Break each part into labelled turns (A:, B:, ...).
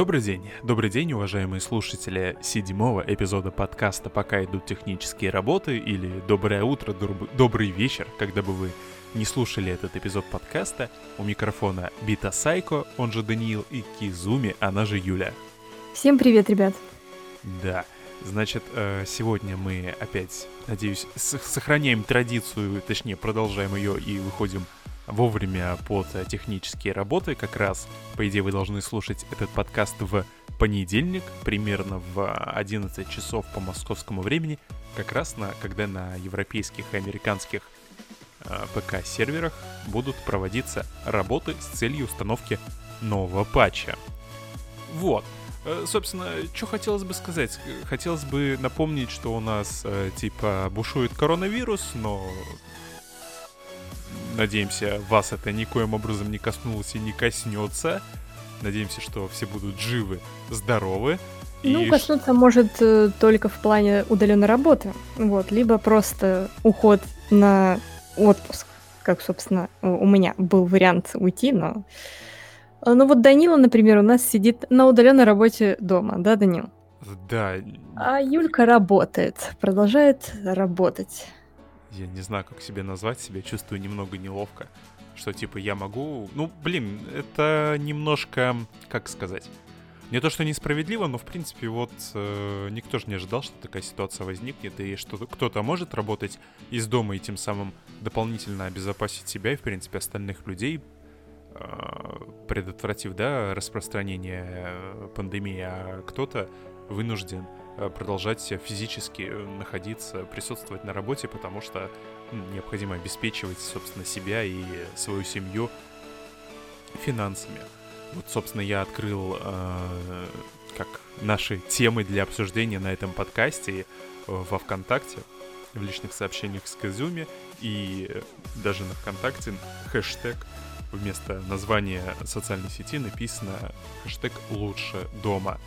A: Добрый день. Добрый день, уважаемые слушатели седьмого эпизода подкаста «Пока идут технические работы» или «Доброе утро, доб- добрый вечер», когда бы вы не слушали этот эпизод подкаста. У микрофона Бита Сайко, он же Даниил, и Кизуми, она же Юля.
B: Всем привет, ребят.
A: Да, значит, э, сегодня мы опять, надеюсь, сохраняем традицию, точнее, продолжаем ее и выходим вовремя под технические работы. Как раз, по идее, вы должны слушать этот подкаст в понедельник, примерно в 11 часов по московскому времени, как раз на, когда на европейских и американских э, ПК-серверах будут проводиться работы с целью установки нового патча. Вот. Э, собственно, что хотелось бы сказать? Хотелось бы напомнить, что у нас, э, типа, бушует коронавирус, но Надеемся, вас это никоим образом не коснулось и не коснется. Надеемся, что все будут живы, здоровы.
B: Ну, и... коснуться может э, только в плане удаленной работы. Вот, либо просто уход на отпуск. Как, собственно, у меня был вариант уйти, но... Э, ну вот Данила, например, у нас сидит на удаленной работе дома, да, Данил?
A: Да.
B: А Юлька работает, продолжает работать
A: я не знаю, как себе назвать, себя чувствую немного неловко. Что типа я могу... Ну, блин, это немножко, как сказать... Не то, что несправедливо, но в принципе вот э, никто же не ожидал, что такая ситуация возникнет, и что кто-то может работать из дома и тем самым дополнительно обезопасить себя и, в принципе, остальных людей, э, предотвратив, да, распространение э, пандемии, а кто-то вынужден продолжать физически э, находиться, присутствовать на работе, потому что необходимо обеспечивать, собственно, себя и свою семью финансами. Вот, собственно, я открыл э, как наши темы для обсуждения на этом подкасте э, во ВКонтакте, в личных сообщениях с Казуми, и даже на ВКонтакте хэштег вместо названия социальной сети написано хэштег «Лучше дома».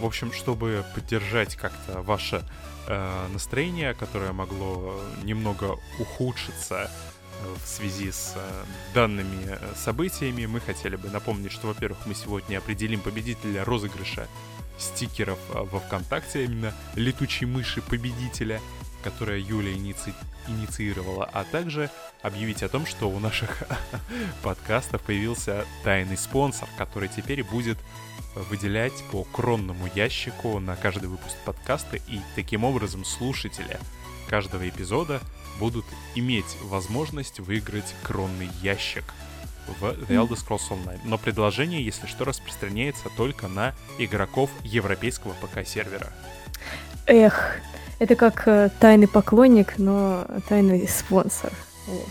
A: В общем, чтобы поддержать как-то ваше э, настроение, которое могло немного ухудшиться э, в связи с э, данными э, событиями, мы хотели бы напомнить, что, во-первых, мы сегодня определим победителя розыгрыша стикеров во ВКонтакте, именно летучей мыши победителя, которая Юля иници... инициировала, а также объявить о том, что у наших подкастов появился тайный спонсор, который теперь будет выделять по кронному ящику на каждый выпуск подкаста, и таким образом слушатели каждого эпизода будут иметь возможность выиграть кронный ящик в The Elder Scrolls Online. Но предложение, если что, распространяется только на игроков европейского ПК-сервера.
B: Эх, это как э, тайный поклонник, но тайный спонсор. Вот.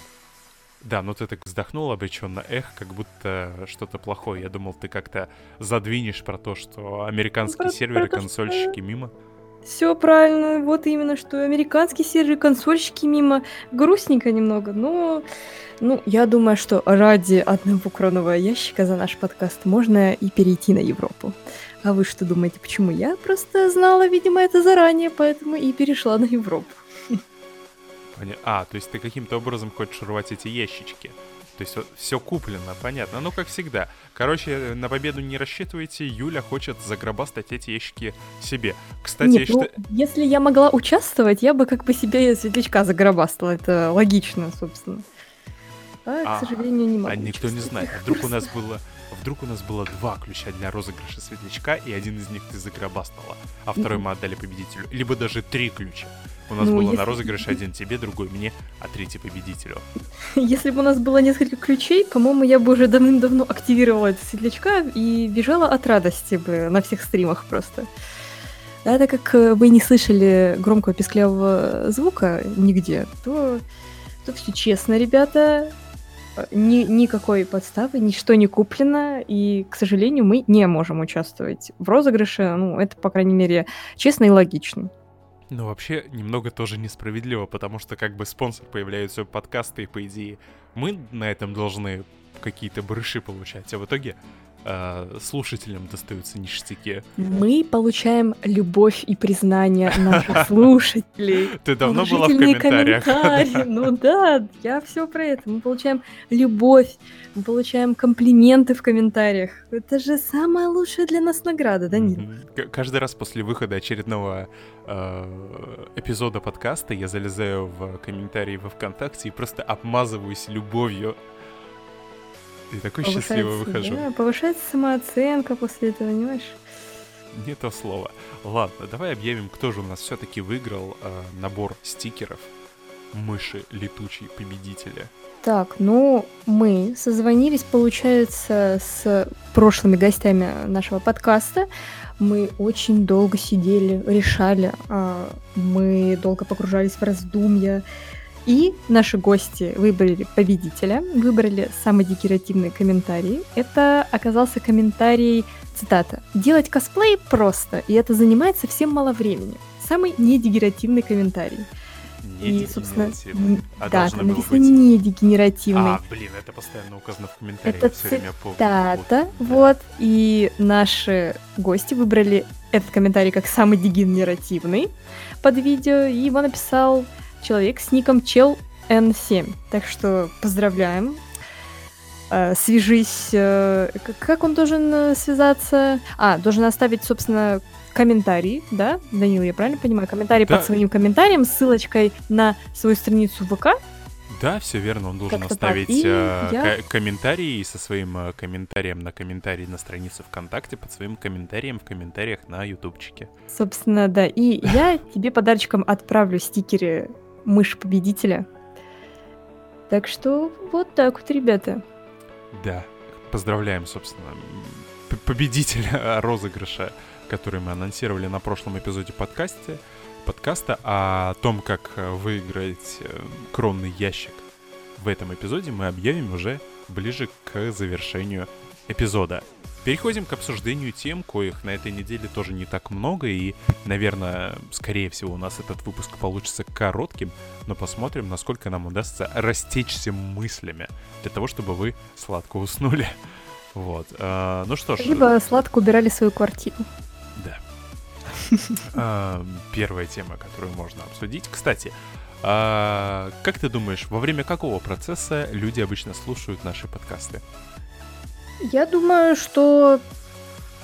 A: Да, ну ты так вздохнул обреченно, эх, как будто что-то плохое. Я думал, ты как-то задвинешь про то, что американские про, серверы, про консольщики что... мимо.
B: Все правильно, вот именно, что американские серверы, консольщики мимо. Грустненько немного, но... Ну, я думаю, что ради одного кронового ящика за наш подкаст можно и перейти на Европу. А вы что думаете, почему? Я просто знала, видимо, это заранее, поэтому и перешла на Европу.
A: Поня... А, то есть ты каким-то образом хочешь рвать эти ящички. То есть все куплено, понятно. Ну, как всегда. Короче, на победу не рассчитывайте. Юля хочет загробастать эти ящики себе. Кстати,
B: Нет,
A: я
B: ну, считаю... если я могла участвовать, я бы как бы себе светлячка загробастала. Это логично, собственно. А, а к сожалению, не могу. А
A: никто не знает. Вдруг у нас было вдруг у нас было два ключа для розыгрыша светлячка, и один из них ты загробастала, а второй мы отдали победителю. Либо даже три ключа. У нас ну, было если... на розыгрыше один тебе, другой мне, а третий победителю.
B: Если бы у нас было несколько ключей, по-моему, я бы уже давным-давно активировала светлячка и бежала от радости бы на всех стримах просто. Да, так как э, вы не слышали громкого песклявого звука нигде, то, то все честно, ребята. Ни, никакой подставы, ничто не куплено, и, к сожалению, мы не можем участвовать в розыгрыше. Ну, это, по крайней мере, честно и логично.
A: Ну, вообще, немного тоже несправедливо, потому что как бы спонсор появляются подкасты, и по идее мы на этом должны какие-то брыши получать, а в итоге э, слушателям достаются ништяки.
B: Мы получаем любовь и признание наших слушателей.
A: Ты давно была в комментариях?
B: Ну да, я все про это. Мы получаем любовь, мы получаем комплименты в комментариях. Это же самая лучшая для нас награда, да, Нил?
A: Каждый раз после выхода очередного э, эпизода подкаста я залезаю в комментарии во ВКонтакте и просто обмазываюсь любовью и такой счастливый выхожу.
B: Да, повышается самооценка после этого, понимаешь?
A: Не то слово. Ладно, давай объявим, кто же у нас все-таки выиграл э, набор стикеров мыши летучей победителя.
B: Так, ну, мы созвонились, получается, с прошлыми гостями нашего подкаста. Мы очень долго сидели, решали, а, мы долго погружались в раздумья, и наши гости выбрали победителя, выбрали самый декоративный комментарий. Это оказался комментарий, цитата, «Делать косплей просто, и это занимает совсем мало времени». Самый недегенеративный комментарий.
A: Не и, собственно,
B: а да, там написано быть... не дегенеративный. А,
A: блин, это постоянно указано в комментариях.
B: Это цитата, вот. вот. И наши гости выбрали этот комментарий как самый дегенеративный под видео, и его написал человек с ником чел N7. Так что поздравляем. Э, свяжись. Э, как он должен э, связаться? А, должен оставить, собственно, комментарий, да, Данил, я правильно понимаю? Комментарий да. под своим комментарием, ссылочкой на свою страницу ВК.
A: Да, все верно, он должен Как-то оставить и э, я... комментарий со своим э, комментарием на комментарий на странице ВКонтакте под своим комментарием в комментариях на ютубчике.
B: Собственно, да. И я тебе подарочком отправлю стикеры мышь победителя. Так что вот так вот, ребята.
A: Да, поздравляем, собственно, победителя розыгрыша, который мы анонсировали на прошлом эпизоде подкасте, подкаста о том, как выиграть э, кронный ящик. В этом эпизоде мы объявим уже ближе к завершению эпизода. Переходим к обсуждению тем, коих на этой неделе тоже не так много, и, наверное, скорее всего, у нас этот выпуск получится коротким, но посмотрим, насколько нам удастся растечься мыслями для того, чтобы вы сладко уснули. Вот. А, ну что ж.
B: Либо сладко убирали свою квартиру.
A: Да. А, первая тема, которую можно обсудить. Кстати, а, как ты думаешь, во время какого процесса люди обычно слушают наши подкасты?
B: Я думаю, что,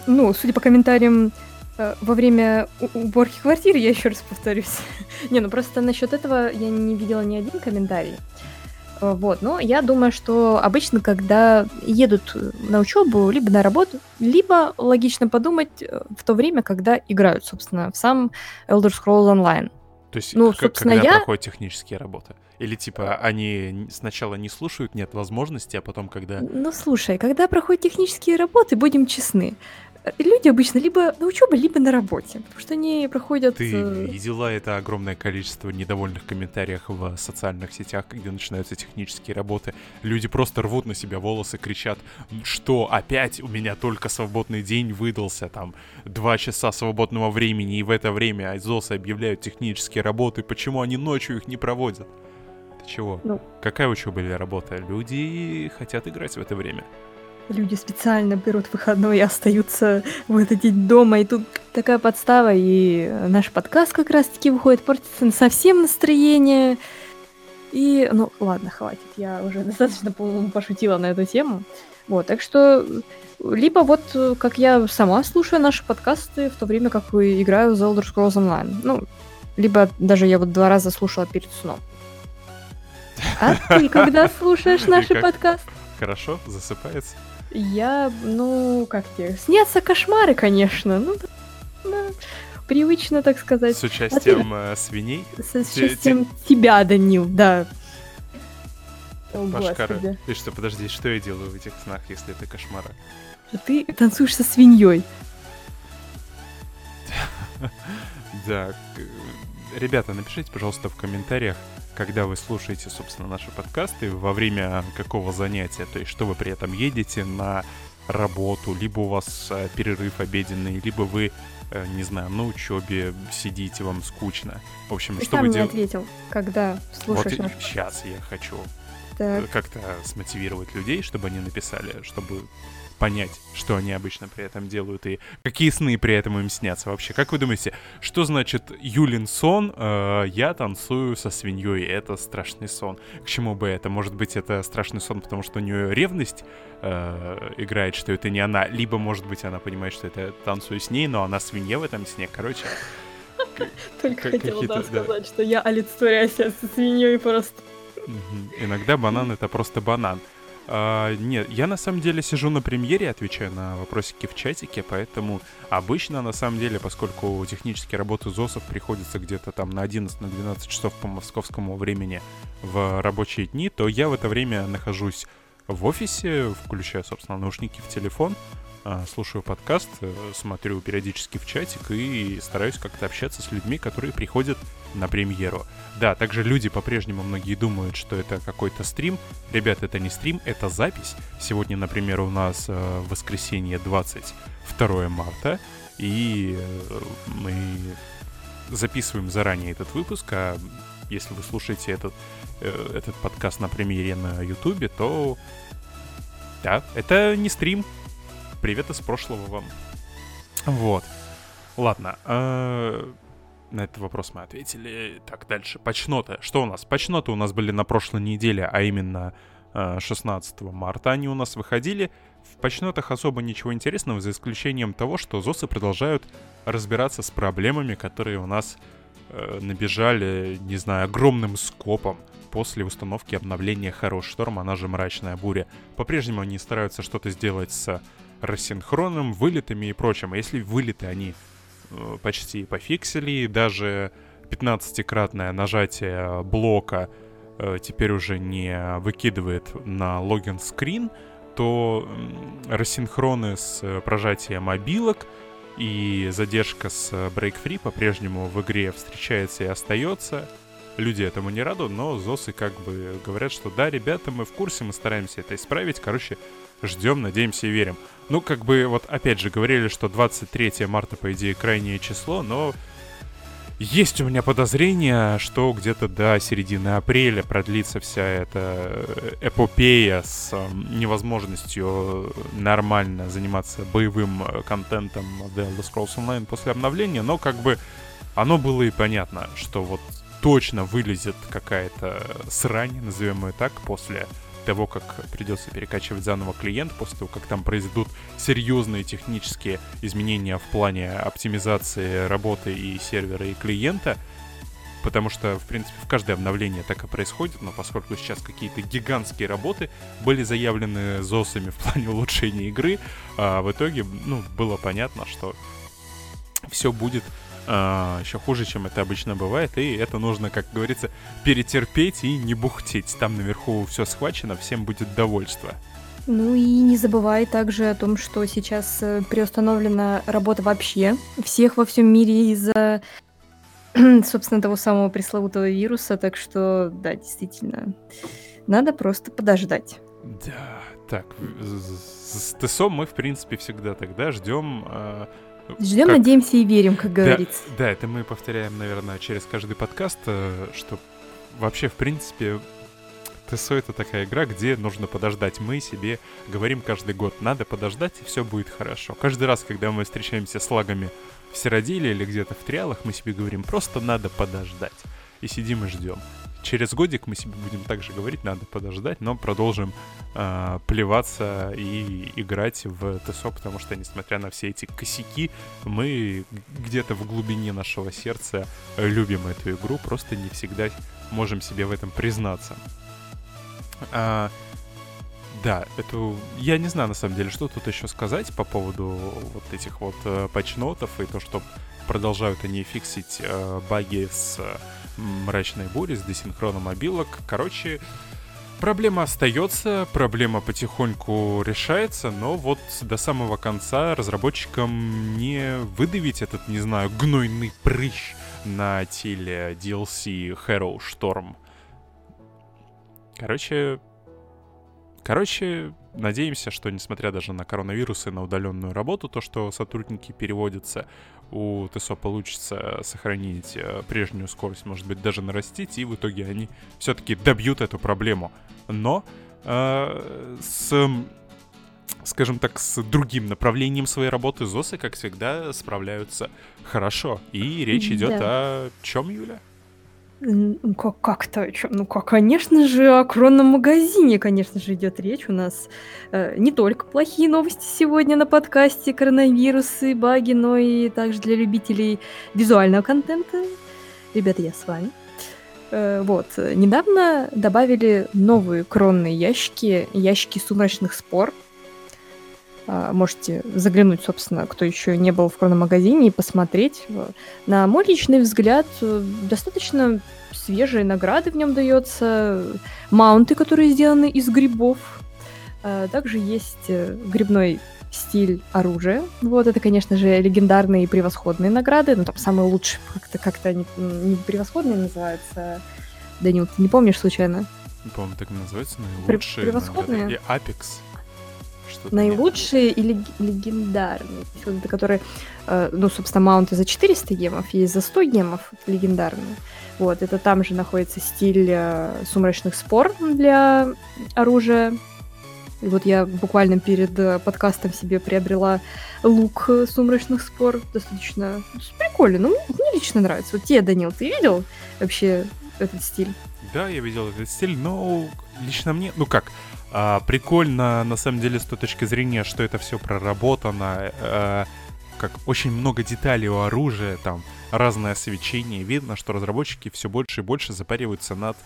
B: ну, судя по комментариям, э, во время уборки квартиры, я еще раз повторюсь. не, ну просто насчет этого я не видела ни один комментарий. Э, вот, но я думаю, что обычно, когда едут на учебу, либо на работу, либо логично подумать э, в то время, когда играют, собственно, в сам Elder Scrolls Online.
A: То есть, ну, собственно, когда я... проходят технические работы? Или типа они сначала не слушают, нет возможности, а потом когда...
B: Ну слушай, когда проходят технические работы, будем честны, э, люди обычно либо на учебе, либо на работе, потому что они проходят...
A: Ты э, видела это огромное количество недовольных комментариев в социальных сетях, где начинаются технические работы. Люди просто рвут на себя волосы, кричат, что опять у меня только свободный день выдался, там, два часа свободного времени, и в это время Айзосы объявляют технические работы, почему они ночью их не проводят? Чего? Ну, Какая учеба или работа? Люди хотят играть в это время.
B: Люди специально берут выходной и остаются в этот день дома, и тут такая подстава, и наш подкаст как раз-таки выходит, портится совсем настроение. И, ну, ладно, хватит, я уже достаточно, по-моему, пошутила на эту тему. Вот, так что, либо вот, как я сама слушаю наши подкасты, в то время как играю в The Elder Scrolls Online. Ну, либо даже я вот два раза слушала перед сном. А ты когда слушаешь наши подкасты?
A: Хорошо, засыпается.
B: Я, ну, как тебе, снятся кошмары, конечно. Ну, да, привычно, так сказать.
A: С участием а ты... Э, свиней?
B: С, участием тебя, Данил, да.
A: Машкара. И что, подожди, что я делаю в этих снах, если это кошмары?
B: Ты танцуешь со свиньей.
A: Да. Ребята, напишите, пожалуйста, в комментариях, когда вы слушаете, собственно, наши подкасты, во время какого занятия, то есть что вы при этом едете на работу, либо у вас э, перерыв обеденный, либо вы, э, не знаю, на учебе сидите, вам скучно. В общем,
B: Ты
A: что
B: сам
A: вы
B: делаете? ответил, когда слушаешь
A: вот наш... сейчас я хочу так. как-то смотивировать людей, чтобы они написали, чтобы понять, что они обычно при этом делают и какие сны при этом им снятся вообще. Как вы думаете, что значит Юлин сон? Э, я танцую со свиньей, это страшный сон. К чему бы это? Может быть, это страшный сон, потому что у нее ревность э, играет, что это не она, либо, может быть, она понимает, что это танцую с ней, но она свинья в этом сне. Короче,
B: только хотела да, сказать, что я олицетворяю себя со свиньей просто.
A: Иногда банан это просто банан. А, нет, я на самом деле сижу на премьере, отвечаю на вопросики в чатике, поэтому обычно, на самом деле, поскольку технические работы ЗОСов приходится где-то там на 11-12 на часов по московскому времени в рабочие дни, то я в это время нахожусь в офисе, включаю, собственно, наушники в телефон, а, слушаю подкаст, э, смотрю периодически в чатик и стараюсь как-то общаться с людьми, которые приходят на премьеру. Да, также люди по-прежнему многие думают, что это какой-то стрим. Ребят, это не стрим, это запись. Сегодня, например, у нас э, воскресенье 22 марта, и э, мы записываем заранее этот выпуск, а если вы слушаете этот, этот подкаст на премьере на ютубе, то да, это не стрим, Привет из прошлого вам. Вот. Ладно. Э, на этот вопрос мы ответили. Так, дальше. Пачноты. Что у нас? Пачноты у нас были на прошлой неделе, а именно 16 э, марта они у нас выходили. В пачнотах особо ничего интересного, за исключением того, что ЗОСы продолжают разбираться с проблемами, которые у нас э, набежали, не знаю, огромным скопом после установки обновления Хорош Шторм, она же Мрачная Буря. По-прежнему они стараются что-то сделать с рассинхроном, вылетами и прочим. А если вылеты они почти пофиксили, даже 15-кратное нажатие блока э, теперь уже не выкидывает на логин скрин, то рассинхроны с э, прожатием мобилок и задержка с Break Free по-прежнему в игре встречается и остается. Люди этому не рады, но ЗОСы как бы говорят, что да, ребята, мы в курсе, мы стараемся это исправить. Короче, ждем, надеемся и верим. Ну, как бы, вот опять же, говорили, что 23 марта, по идее, крайнее число, но есть у меня подозрение, что где-то до середины апреля продлится вся эта эпопея с невозможностью нормально заниматься боевым э, контентом The Elder Scrolls Online после обновления, но как бы оно было и понятно, что вот точно вылезет какая-то срань, назовем ее так, после того, как придется перекачивать заново клиент, после того, как там произойдут серьезные технические изменения в плане оптимизации работы и сервера, и клиента, потому что, в принципе, в каждое обновление так и происходит, но поскольку сейчас какие-то гигантские работы были заявлены ЗОСами в плане улучшения игры, а в итоге, ну, было понятно, что все будет а, еще хуже, чем это обычно бывает, и это нужно, как говорится, перетерпеть и не бухтеть. Там наверху все схвачено, всем будет довольство.
B: Ну и не забывай также о том, что сейчас э, приустановлена работа вообще всех во всем мире из-за, собственно, того самого пресловутого вируса, так что, да, действительно, надо просто подождать.
A: Да, так, с ТСО мы, в принципе, всегда тогда ждем э,
B: Ждем, как... надеемся и верим, как говорится.
A: Да, это мы повторяем, наверное, через каждый подкаст, э, что вообще, в принципе, ТСО это такая игра, где нужно подождать. Мы себе говорим каждый год, надо подождать, и все будет хорошо. Каждый раз, когда мы встречаемся с лагами в Сиротделе или где-то в Триалах, мы себе говорим, просто надо подождать. И сидим и ждем через годик мы себе будем также говорить, надо подождать, но продолжим э, плеваться и играть в ТСО, потому что, несмотря на все эти косяки, мы где-то в глубине нашего сердца любим эту игру, просто не всегда можем себе в этом признаться. А, да, это... Я не знаю, на самом деле, что тут еще сказать по поводу вот этих вот э, патчнотов и то, что продолжают они фиксить э, баги с мрачной бури, с десинхроном мобилок. Короче, проблема остается, проблема потихоньку решается, но вот до самого конца разработчикам не выдавить этот, не знаю, гнойный прыщ на теле DLC Hero Storm. Короче, Короче, надеемся, что несмотря даже на коронавирус и на удаленную работу, то, что сотрудники переводятся, у ТСО получится сохранить э, прежнюю скорость, может быть, даже нарастить, и в итоге они все-таки добьют эту проблему. Но э, с скажем так, с другим направлением своей работы ЗОСы, как всегда, справляются хорошо. И речь идет да. о чем, Юля?
B: Ну, как, как-то, ну, как, конечно же, о кронном магазине, конечно же, идет речь. У нас э, не только плохие новости сегодня на подкасте, коронавирусы, баги, но и также для любителей визуального контента. Ребята, я с вами. Э, вот, недавно добавили новые кронные ящики, ящики сумрачных спор. А, можете заглянуть, собственно, кто еще не был в хрономагазине и посмотреть. На мой личный взгляд, э, достаточно свежие награды в нем дается, маунты, которые сделаны из грибов. А, также есть э, грибной стиль оружия. Вот это, конечно же, легендарные и превосходные награды. Ну, там самые лучшие, как-то как-то они не превосходные называются. Данил, ты не помнишь случайно?
A: Не помню, так называется, наилучшие.
B: Превосходные?
A: Награды. И Apex
B: что-то Наилучшие и лег- легендарные. Которые, э, ну, собственно, маунты за 400 гемов, есть за 100 гемов легендарные. Вот, это там же находится стиль э, сумрачных спор для оружия. И вот я буквально перед э, подкастом себе приобрела лук сумрачных спор. Достаточно прикольно. Ну, мне лично нравится. Вот тебе, Данил, ты видел вообще этот стиль?
A: Да, я видел этот стиль, но лично мне, ну как, а, прикольно, на самом деле, с той точки зрения, что это все проработано, а, как очень много деталей у оружия, там разное освещение. Видно, что разработчики все больше и больше запариваются над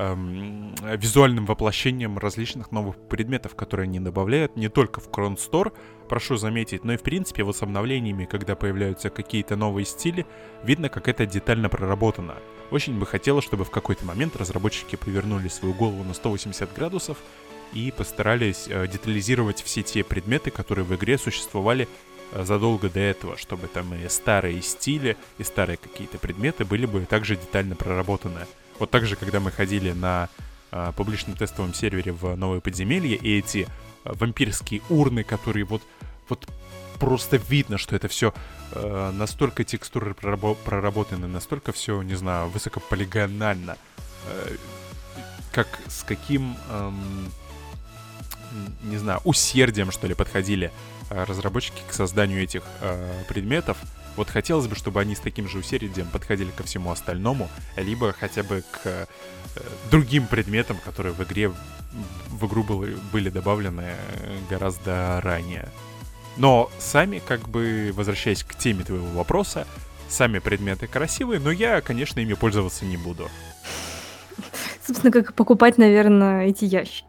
A: эм, визуальным воплощением различных новых предметов, которые они добавляют не только в Cron Store, прошу заметить, но и в принципе с обновлениями, когда появляются какие-то новые стили, видно, как это детально проработано. Очень бы хотелось, чтобы в какой-то момент разработчики повернули свою голову на 180 градусов и постарались э, детализировать все те предметы, которые в игре существовали э, задолго до этого, чтобы там и старые стили, и старые какие-то предметы были бы также детально проработаны. Вот так же, когда мы ходили на э, публичном тестовом сервере в новое подземелье, и эти э, вампирские урны, которые вот, вот просто видно, что это все э, настолько текстуры прорабо- проработаны, настолько все, не знаю, высокополигонально. Э, как с каким эм, не знаю, усердием, что ли, подходили э, разработчики к созданию этих э, предметов. Вот хотелось бы, чтобы они с таким же усердием подходили ко всему остальному, либо хотя бы к э, другим предметам, которые в игре в игру были, были добавлены э, гораздо ранее. Но сами, как бы, возвращаясь к теме твоего вопроса, сами предметы красивые, но я, конечно, ими пользоваться не буду.
B: Собственно, как покупать, наверное, эти ящики.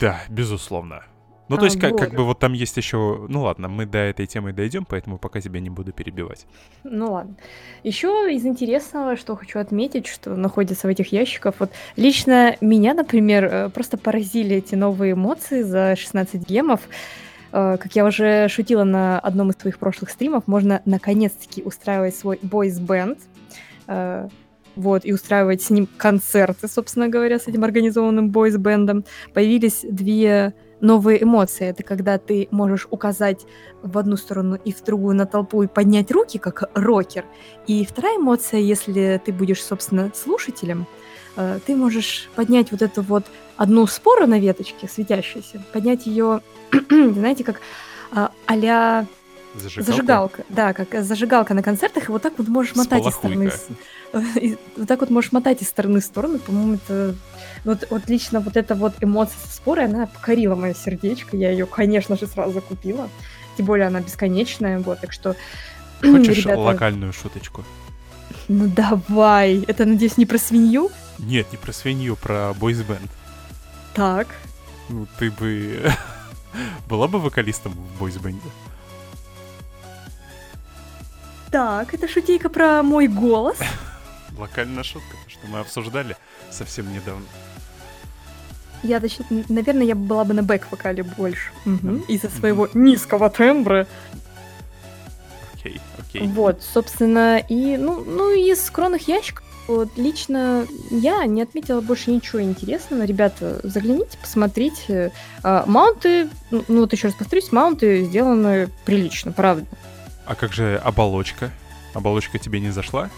A: Да, безусловно. Ну, то а, есть, как, как бы вот там есть еще... Ну ладно, мы до этой темы дойдем, поэтому пока тебя не буду перебивать.
B: Ну ладно. Еще из интересного, что хочу отметить, что находится в этих ящиках. Вот лично меня, например, э, просто поразили эти новые эмоции за 16 гемов. Э, как я уже шутила на одном из твоих прошлых стримов, можно наконец-таки устраивать свой бойс-бенд э, вот, и устраивать с ним концерты, собственно говоря, с этим организованным бойс-бендом. Появились две новые эмоции. Это когда ты можешь указать в одну сторону и в другую на толпу и поднять руки, как рокер. И вторая эмоция, если ты будешь, собственно, слушателем, э, ты можешь поднять вот эту вот одну спору на веточке светящуюся, поднять ее, знаете, как а, а
A: Зажигалка?
B: зажигалка. Да, как зажигалка на концертах, и вот так вот можешь мотать из стороны вот так вот можешь мотать из стороны в сторону, по-моему, это... Вот, вот лично вот эта вот эмоция со спорой, она покорила мое сердечко, я ее, конечно же, сразу купила, тем более она бесконечная, вот, так что...
A: Хочешь ребята... локальную шуточку?
B: Ну давай, это, надеюсь, не про свинью?
A: Нет, не про свинью, про бойсбенд.
B: Так.
A: Ну, ты бы... Была бы вокалистом в бойсбенде?
B: Так, это шутейка про мой голос.
A: локальная шутка, что мы обсуждали совсем недавно.
B: Я, точнее, наверное, я была бы на бэк-вокале больше. Угу. Из-за своего низкого тембра.
A: Окей, окей.
B: Вот, собственно, и, ну, ну из скромных ящиков Вот лично я не отметила больше ничего интересного. Ребята, загляните, посмотрите. А, маунты, ну, ну вот еще раз повторюсь, маунты сделаны прилично, правда.
A: А как же оболочка? Оболочка тебе не зашла?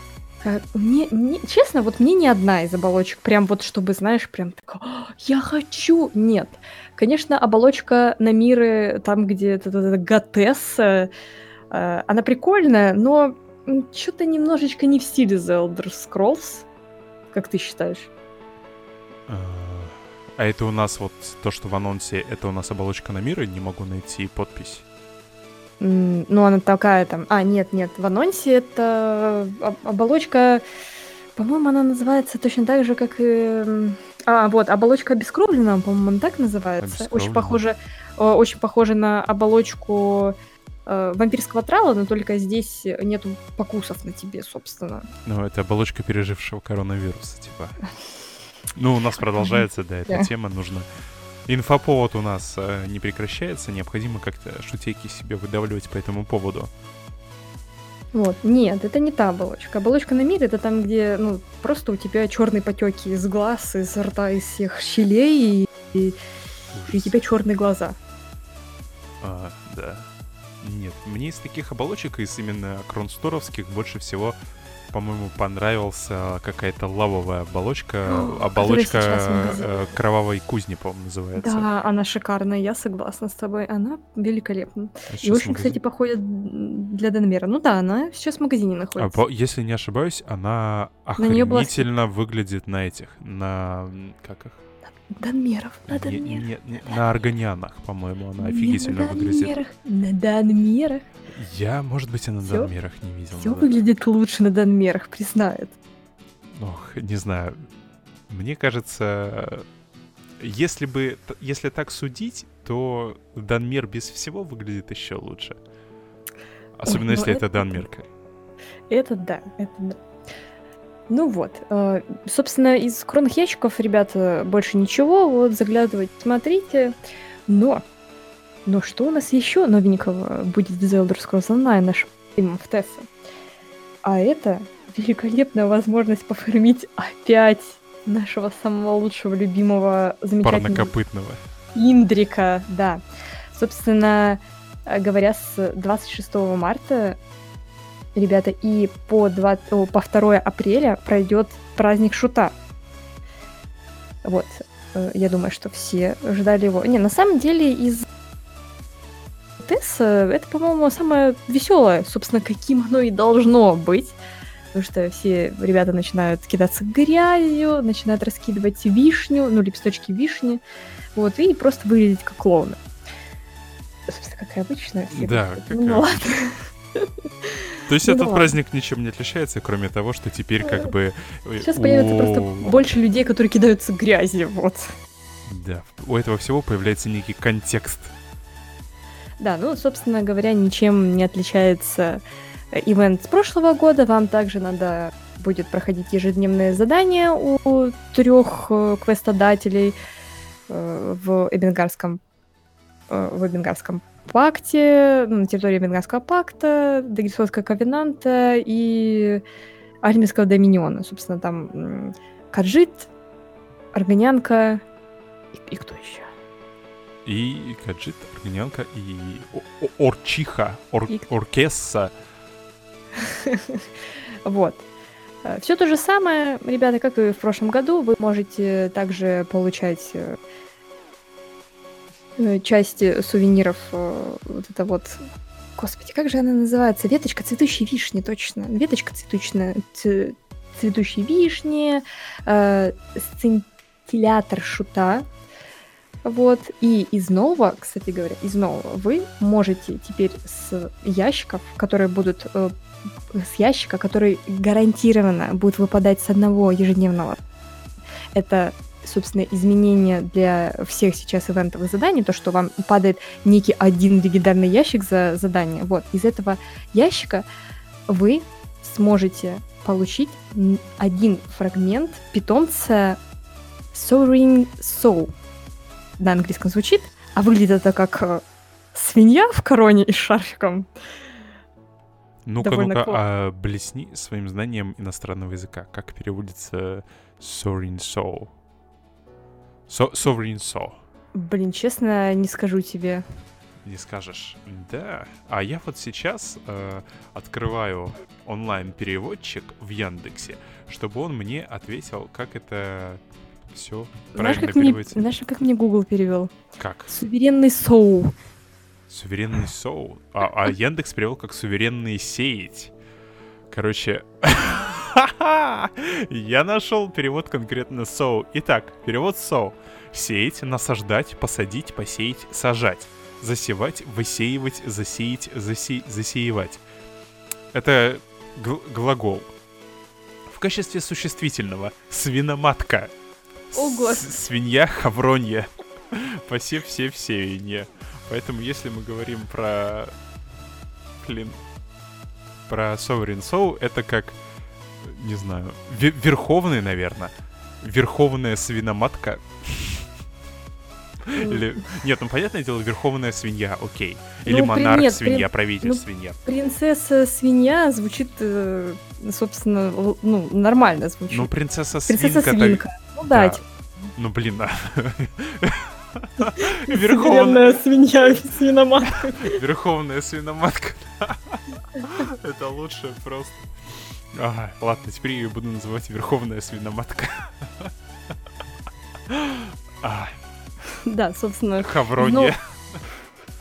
B: А, Мне, мне- честно, вот мне ни одна из оболочек, прям вот чтобы, знаешь, прям такая, «А, я хочу, нет. Конечно, оболочка на миры, там, где Готесса, э, она прикольная, но что-то немножечко не в стиле The Elder Scrolls, как ты считаешь?
A: А а это у нас вот то, что в анонсе, это у нас оболочка на мира, не могу найти подпись.
B: Ну, она такая там... А, нет, нет, в анонсе это об- оболочка... По-моему, она называется точно так же, как и... А, вот, оболочка обескровленная, по-моему, она так называется. Очень похоже, очень похоже на оболочку э, вампирского трала, но только здесь нету покусов на тебе, собственно.
A: Ну, это оболочка пережившего коронавируса, типа. Ну, у нас продолжается, да, эта тема, нужно... Инфоповод у нас э, не прекращается, необходимо как-то шутейки себе выдавливать по этому поводу.
B: Вот, нет, это не та оболочка. Оболочка на мире это там, где, ну, просто у тебя черные потеки из глаз, из рта, из всех щелей, и, и и у тебя черные глаза.
A: А, да. Нет, мне из таких оболочек, из именно кронсторовских, больше всего, по-моему, понравился какая-то лавовая оболочка.
B: О,
A: оболочка э, кровавой кузни, по-моему, называется.
B: Да, она шикарная, я согласна с тобой. Она великолепна.
A: А
B: И очень, кстати,
A: магазин-
B: походит м, для Данмера. Ну да, она сейчас в магазине
A: А,
B: находится.
A: по- если не ошибаюсь, она
B: На неё была
A: охренительно выглядит на этих, на... как их?
B: Данмеров, на
A: Не-
B: Данмерах.
A: не- не- на органианах, по-моему, она
B: Не
A: офигительно
B: на
A: выглядит.
B: Данмерах, на Данмерах.
A: Я, может быть, и на
B: Всё-
A: Данмерах не видел.
B: Все выглядит лучше на Данмерах, признает.
A: Ох, не знаю. Мне кажется, если бы, если так судить, то Данмер без всего выглядит еще лучше. Особенно
B: ну
A: если это
B: это да.
A: Данмерка.
B: Это да, это да. Ну вот, э, собственно, из скромных ящиков, ребята, больше ничего. Вот, заглядывать, смотрите. Но, но что у нас еще новенького будет в The Elder Scrolls Online, наш стримом в Тессе? А это великолепная возможность пофармить опять нашего самого лучшего, любимого, замечательного
A: Парнокопытного.
B: Индрика, да. Собственно э, говоря, с 26 марта, ребята, и по, 20 о, по 2 апреля пройдет праздник Шута. Вот. э, Я думаю, что все ждали его. Не, на самом деле из Тесса это, по-моему, самое веселое, собственно, каким оно и должно быть. Потому что все ребята начинают кидаться грязью, начинают раскидывать вишню, ну, лепесточки вишни, вот, и просто выглядеть как клоуны. Собственно, как и обычно. все
A: Да, как
B: ну ладно.
A: То есть
B: Ну
A: этот
B: ладно.
A: праздник ничем не отличается, кроме того, что теперь как бы... э,
B: Сейчас появится просто больше людей, которые кидаются грязью, вот.
A: Да, у этого всего появляется некий контекст.
B: Да, ну, собственно говоря, ничем не отличается э, ивент с прошлого года. Вам также надо будет проходить ежедневные задания у трех э, квестодателей в Эбенгарском в Эбенгарском пакте, ну, на территории Эбенгарского пакта, Дагерсонского ковенанта и Альмирского доминиона. Собственно, там Каджит, Аргонянка и, и кто еще?
A: И Каджит, Аргонянка, и Орчиха, Ор-
B: И-
A: Оркесса.
B: Вот. Все то же самое, ребята, как и в прошлом году. Вы можете также получать э, э, части сувениров. э, Вот это вот... Господи, как же она называется? Веточка цветущей вишни, точно. Веточка цветущная, ц- цветущей вишни, э, сцинтиллятор шута. Вот. И из нового, кстати говоря, из нового вы можете теперь с ящиков, которые будут э, с ящика, который гарантированно будет выпадать с одного ежедневного. Это, собственно, изменение для всех сейчас ивентовых заданий, то, что вам падает некий один легендарный ящик за задание. Вот, из этого ящика вы сможете получить один фрагмент питомца Soaring Soul. На английском звучит, а выглядит это как э, свинья в короне и с шарфиком.
A: Ну-ка, ну-ка, а блесни своим знанием иностранного языка. Как переводится sovereign soul? So, sovereign soul.
B: Блин, честно, не скажу тебе.
A: Не скажешь. Да. А я вот сейчас э, открываю онлайн-переводчик в Яндексе, чтобы он мне ответил, как это все
B: Знаешь
A: правильно
B: как, мне,
A: переводится.
B: знаешь, как мне Google перевел?
A: Как?
B: Суверенный соу.
A: Суверенный соу. А, а Яндекс перевел как суверенный сеять. Короче, я нашел перевод конкретно соу. Итак, перевод соу. Сеять, насаждать, посадить, посеять, сажать. Засевать, высеивать, засеять, засе... засеивать. Это гл- глагол. В качестве существительного свиноматка.
B: О,
A: С-. Свинья хавронья. Посев все все Поэтому если мы говорим про... Блин. Про Sovereign Soul, это как... Не знаю. ве- верховный, наверное. Верховная свиноматка. Или... Нет, ну понятное дело, верховная свинья, окей. Или
B: Ну,
A: монарх
B: нет,
A: свинья,
B: при-
A: правитель
B: ну,
A: свинья.
B: Принцесса свинья звучит, э, собственно, ну, нормально звучит.
A: Ну, принцесса
B: Принцесса
A: свинка...
B: свинка. Ну да,
A: Да.
B: типа,
A: Ну, блин, а. Верховная,
B: свинья свиноматка.
A: верховная свиноматка. Это лучше просто. Ага, ладно, теперь я ее буду называть Верховная свиноматка. А,
B: Да, собственно,
A: Хавронья.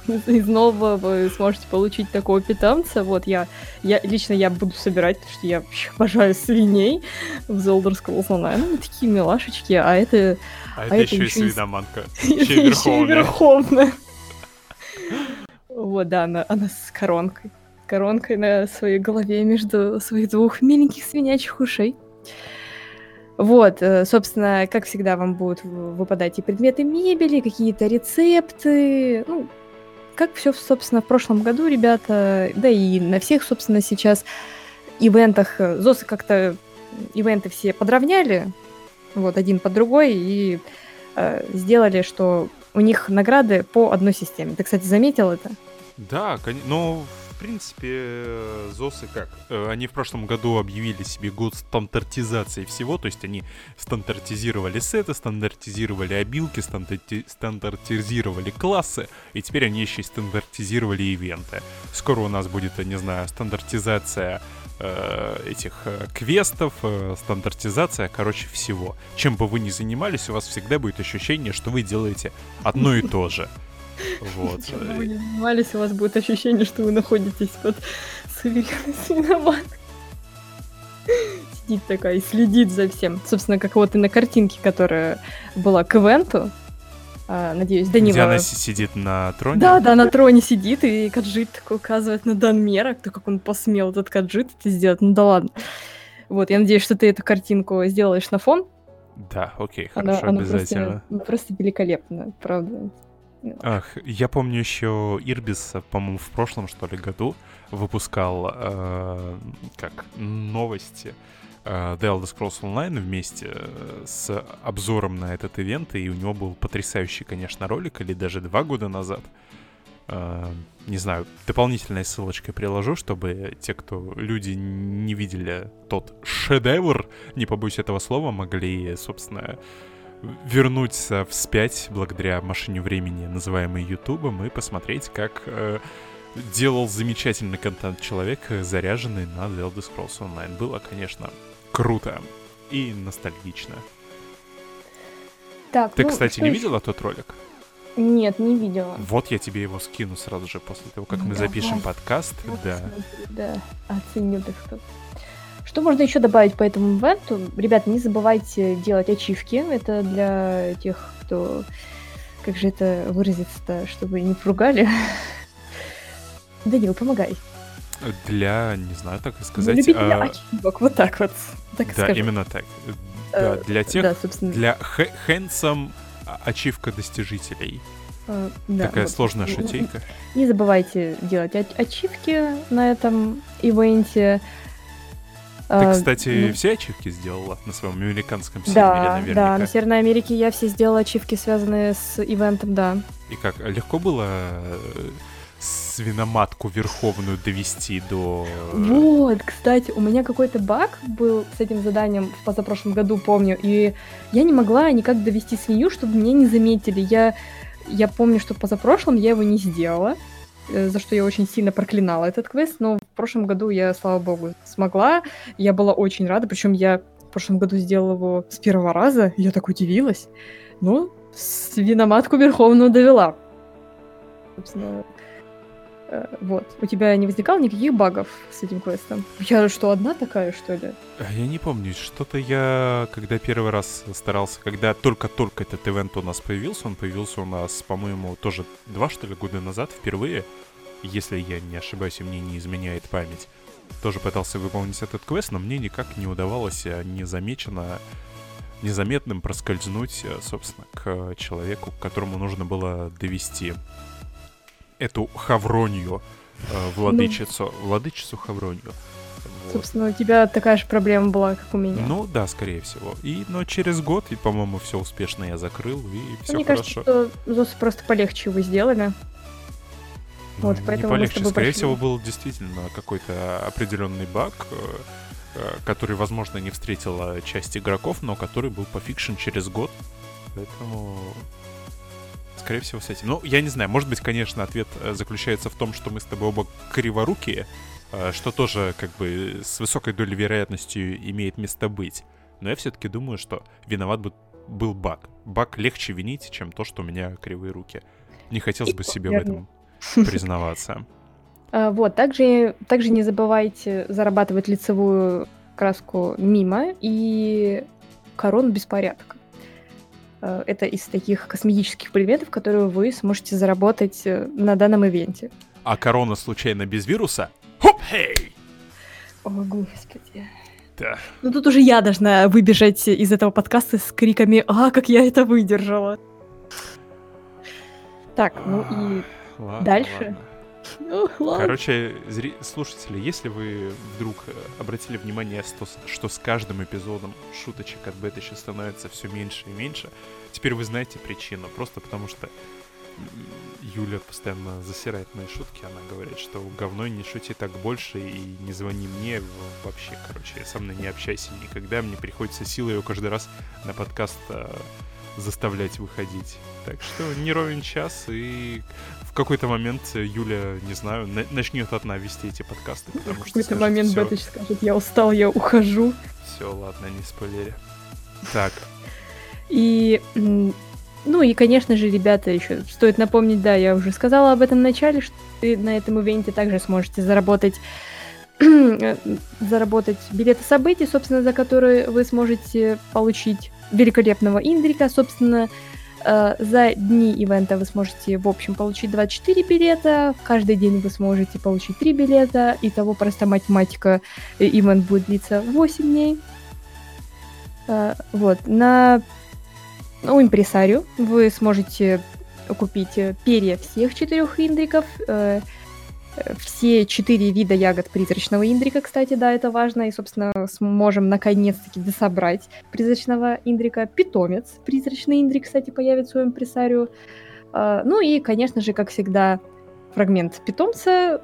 B: из нового вы сможете получить такого питомца. Вот я, я лично я буду собирать, потому что я вообще обожаю свиней в Scrolls Online. Ну, такие милашечки, а это
A: А это
B: это
A: еще и
B: еще и с-
A: свиноматка.
B: еще
A: и
B: и
A: верховная.
B: Вот, да, она, она с коронкой. Коронкой на своей голове между своих двух миленьких свинячьих ушей. Вот, э, собственно, как всегда, вам будут выпадать и предметы мебели, какие-то рецепты, ну, как все, собственно, в прошлом году, ребята, да и на всех, собственно, сейчас ивентах. э, Зосы как-то ивенты все подровняли, вот, один под другой, и э, сделали, что у них награды по одной системе. Ты, кстати, заметил это?
A: Да, коне- ну, принципе, э, ЗОСы как? Э, Они в прошлом году объявили себе год стандартизации всего, то есть они стандартизировали сеты, стандартизировали обилки, стандарти- стандартизировали классы, и теперь они еще и стандартизировали ивенты. Скоро у нас будет, я не знаю, стандартизация э, этих э, квестов, э, стандартизация, короче, всего. Чем бы вы ни занимались, у вас всегда будет ощущение, что вы делаете одно и то же. Вот.
B: Чем вы ни занимались, у вас будет ощущение, что вы находитесь под суверенной свиноматкой. Сидит такая и следит за всем. Собственно, как вот и на картинке, которая была к ивенту. А, надеюсь, Данила...
A: Где она си- сидит на троне?
B: Да, да, на троне сидит, и Каджит такой указывает на Данмера, то как он посмел, этот Каджит, это сделать. Ну да ладно. Вот, я надеюсь, что ты эту картинку сделаешь на фон.
A: Да, окей,
B: Она,
A: хорошо,
B: она
A: обязательно.
B: просто, просто великолепна, правда.
A: Ах, я помню еще Ирбис, по-моему, в прошлом, что ли, году выпускал э, как новости э, The Elder Scrolls Online вместе э, с обзором на этот ивент, и у него был потрясающий, конечно, ролик, или даже два года назад. Э, не знаю, дополнительной ссылочкой приложу, чтобы те, кто люди не видели тот шедевр, не побоюсь этого слова, могли, собственно, вернуться вспять благодаря машине времени, называемой Ютубом, и посмотреть, как э, делал замечательный контент человек, заряженный на The Elder Scrolls Online. Было, конечно, круто и ностальгично.
B: Так,
A: Ты,
B: ну,
A: кстати, не
B: ещё?
A: видела тот ролик?
B: Нет, не видела.
A: Вот я тебе его скину сразу же после того, как мы
B: Давай.
A: запишем подкаст.
B: Вот
A: Да.
B: смотри, Да, оценю так что. Что можно еще добавить по этому ивенту? Ребята, не забывайте делать ачивки. Это для тех, кто... Как же это выразиться-то, чтобы не поругали? Данил, помогай.
A: Для, не знаю, так и сказать.
B: любителя
A: а,
B: ачивок, вот так вот. Так
A: да,
B: скажу.
A: именно так.
B: Э,
A: Да, для тех,
B: Да, собственно.
A: для хэ- handsome а- ачивка достижителей.
B: э, да,
A: Такая
B: вот.
A: сложная
B: Не-
A: шутейка.
B: Не забывайте делать ач- ачивки на этом ивенте.
A: Ты,
B: А,
A: кстати,
B: ну,
A: все ачивки сделала на своем американском сервере,
B: Да,
A: наверняка.
B: да, на Северной Америке я все сделала ачивки, связанные с ивентом, да.
A: И как, легко было э, свиноматку верховную довести до...
B: Вот, кстати, у меня какой-то баг был с этим заданием в позапрошлом году, помню, и я не могла никак довести свинью, чтобы меня не заметили. Я, я помню, что позапрошлом я его не сделала, э, за что я очень сильно проклинала этот квест, но в прошлом году я, слава богу, смогла. Я была очень рада, причем я в прошлом году сделала его с первого раза, я так удивилась. Ну, свиноматку верховную довела. Собственно, э, вот. У тебя не возникало никаких багов с этим квестом? Я что, одна такая, что ли?
A: А Я не помню, что-то я, когда первый раз старался, когда только-только этот ивент у нас появился, он появился у нас, по-моему, тоже два, что ли, года назад впервые, если я не ошибаюсь, и мне не изменяет память. Тоже пытался выполнить этот квест, но мне никак не удавалось э, незамеченно, незаметным проскользнуть, э, собственно, к человеку, которому нужно было довести эту хавронью, э, владычицу, владычицу хавронью. Вот.
B: Собственно, у тебя такая же проблема была, как у меня.
A: Ну да, скорее всего. И, но через год, и, по-моему, все успешно я закрыл, и все
B: Мне
A: хорошо.
B: кажется, что Зосу просто полегче вы сделали.
A: Ну,
B: вот,
A: не
B: поэтому с
A: полегче. Скорее
B: пошли.
A: всего, был действительно какой-то определенный баг, э, э, который, возможно, не встретила часть игроков, но который был пофикшен через год. Поэтому, скорее всего, с этим. Ну, я не знаю, может быть, конечно, ответ э, заключается в том, что мы с тобой оба криворукие, э, что тоже, как бы, с высокой долей вероятностью имеет место быть. Но я все-таки думаю, что виноват бы- был баг. Баг легче винить, чем то, что у меня кривые руки. Не хотелось бы себе в этом признаваться.
B: А, Вот, также, также не забывайте зарабатывать лицевую краску мимо и корону беспорядка. А, Это из таких косметических предметов, которые вы сможете заработать э, на данном ивенте.
A: А корона случайно без вируса? Хоп, хей!
B: О, господи.
A: Да.
B: Ну тут уже я должна выбежать из этого подкаста с криками «А, как я это выдержала!» Так, ну и...
A: Ладно,
B: дальше?
A: ладно.
B: Ну.
A: Короче, зри- слушатели, если вы вдруг э, обратили внимание, что, что с каждым эпизодом шуточек от Бетыча становится все меньше и меньше, теперь вы знаете причину. Просто потому что Юля постоянно засирает мои шутки. Она говорит, что говно не шути так больше и не звони мне вообще, короче, со мной не общайся никогда. Мне приходится силой ее каждый раз на подкаст э, заставлять выходить. Так что не ровен час, и в какой-то момент э, Юля, не знаю, на- начнет одна вести эти подкасты, потому
B: В
A: что
B: какой-то
A: скажет,
B: момент
A: «Всё,
B: Бетыч скажет «Я устал, я ухожу».
A: Все, ладно, не спойлери. Так,
B: И, ну и, конечно же, ребята, еще стоит напомнить, да, я уже сказала об этом в начале, что вы на этом ивенте также сможете заработать э, заработать билеты событий, собственно, за которые вы сможете получить великолепного индрика. Собственно, за дни ивента вы сможете, в общем, получить 24 билета, каждый день вы сможете получить 3 билета, итого просто математика, э, ивент будет длиться 8 дней. Э, Вот, на у импресарио вы сможете купить э, перья всех четырех индриков, э, э, все четыре вида ягод призрачного индрика, кстати, да, это важно, и, собственно, сможем наконец-таки дособрать призрачного индрика. Питомец, призрачный индрик, кстати, появится у импресарио. Э, Ну и, конечно же, как всегда, фрагмент питомца,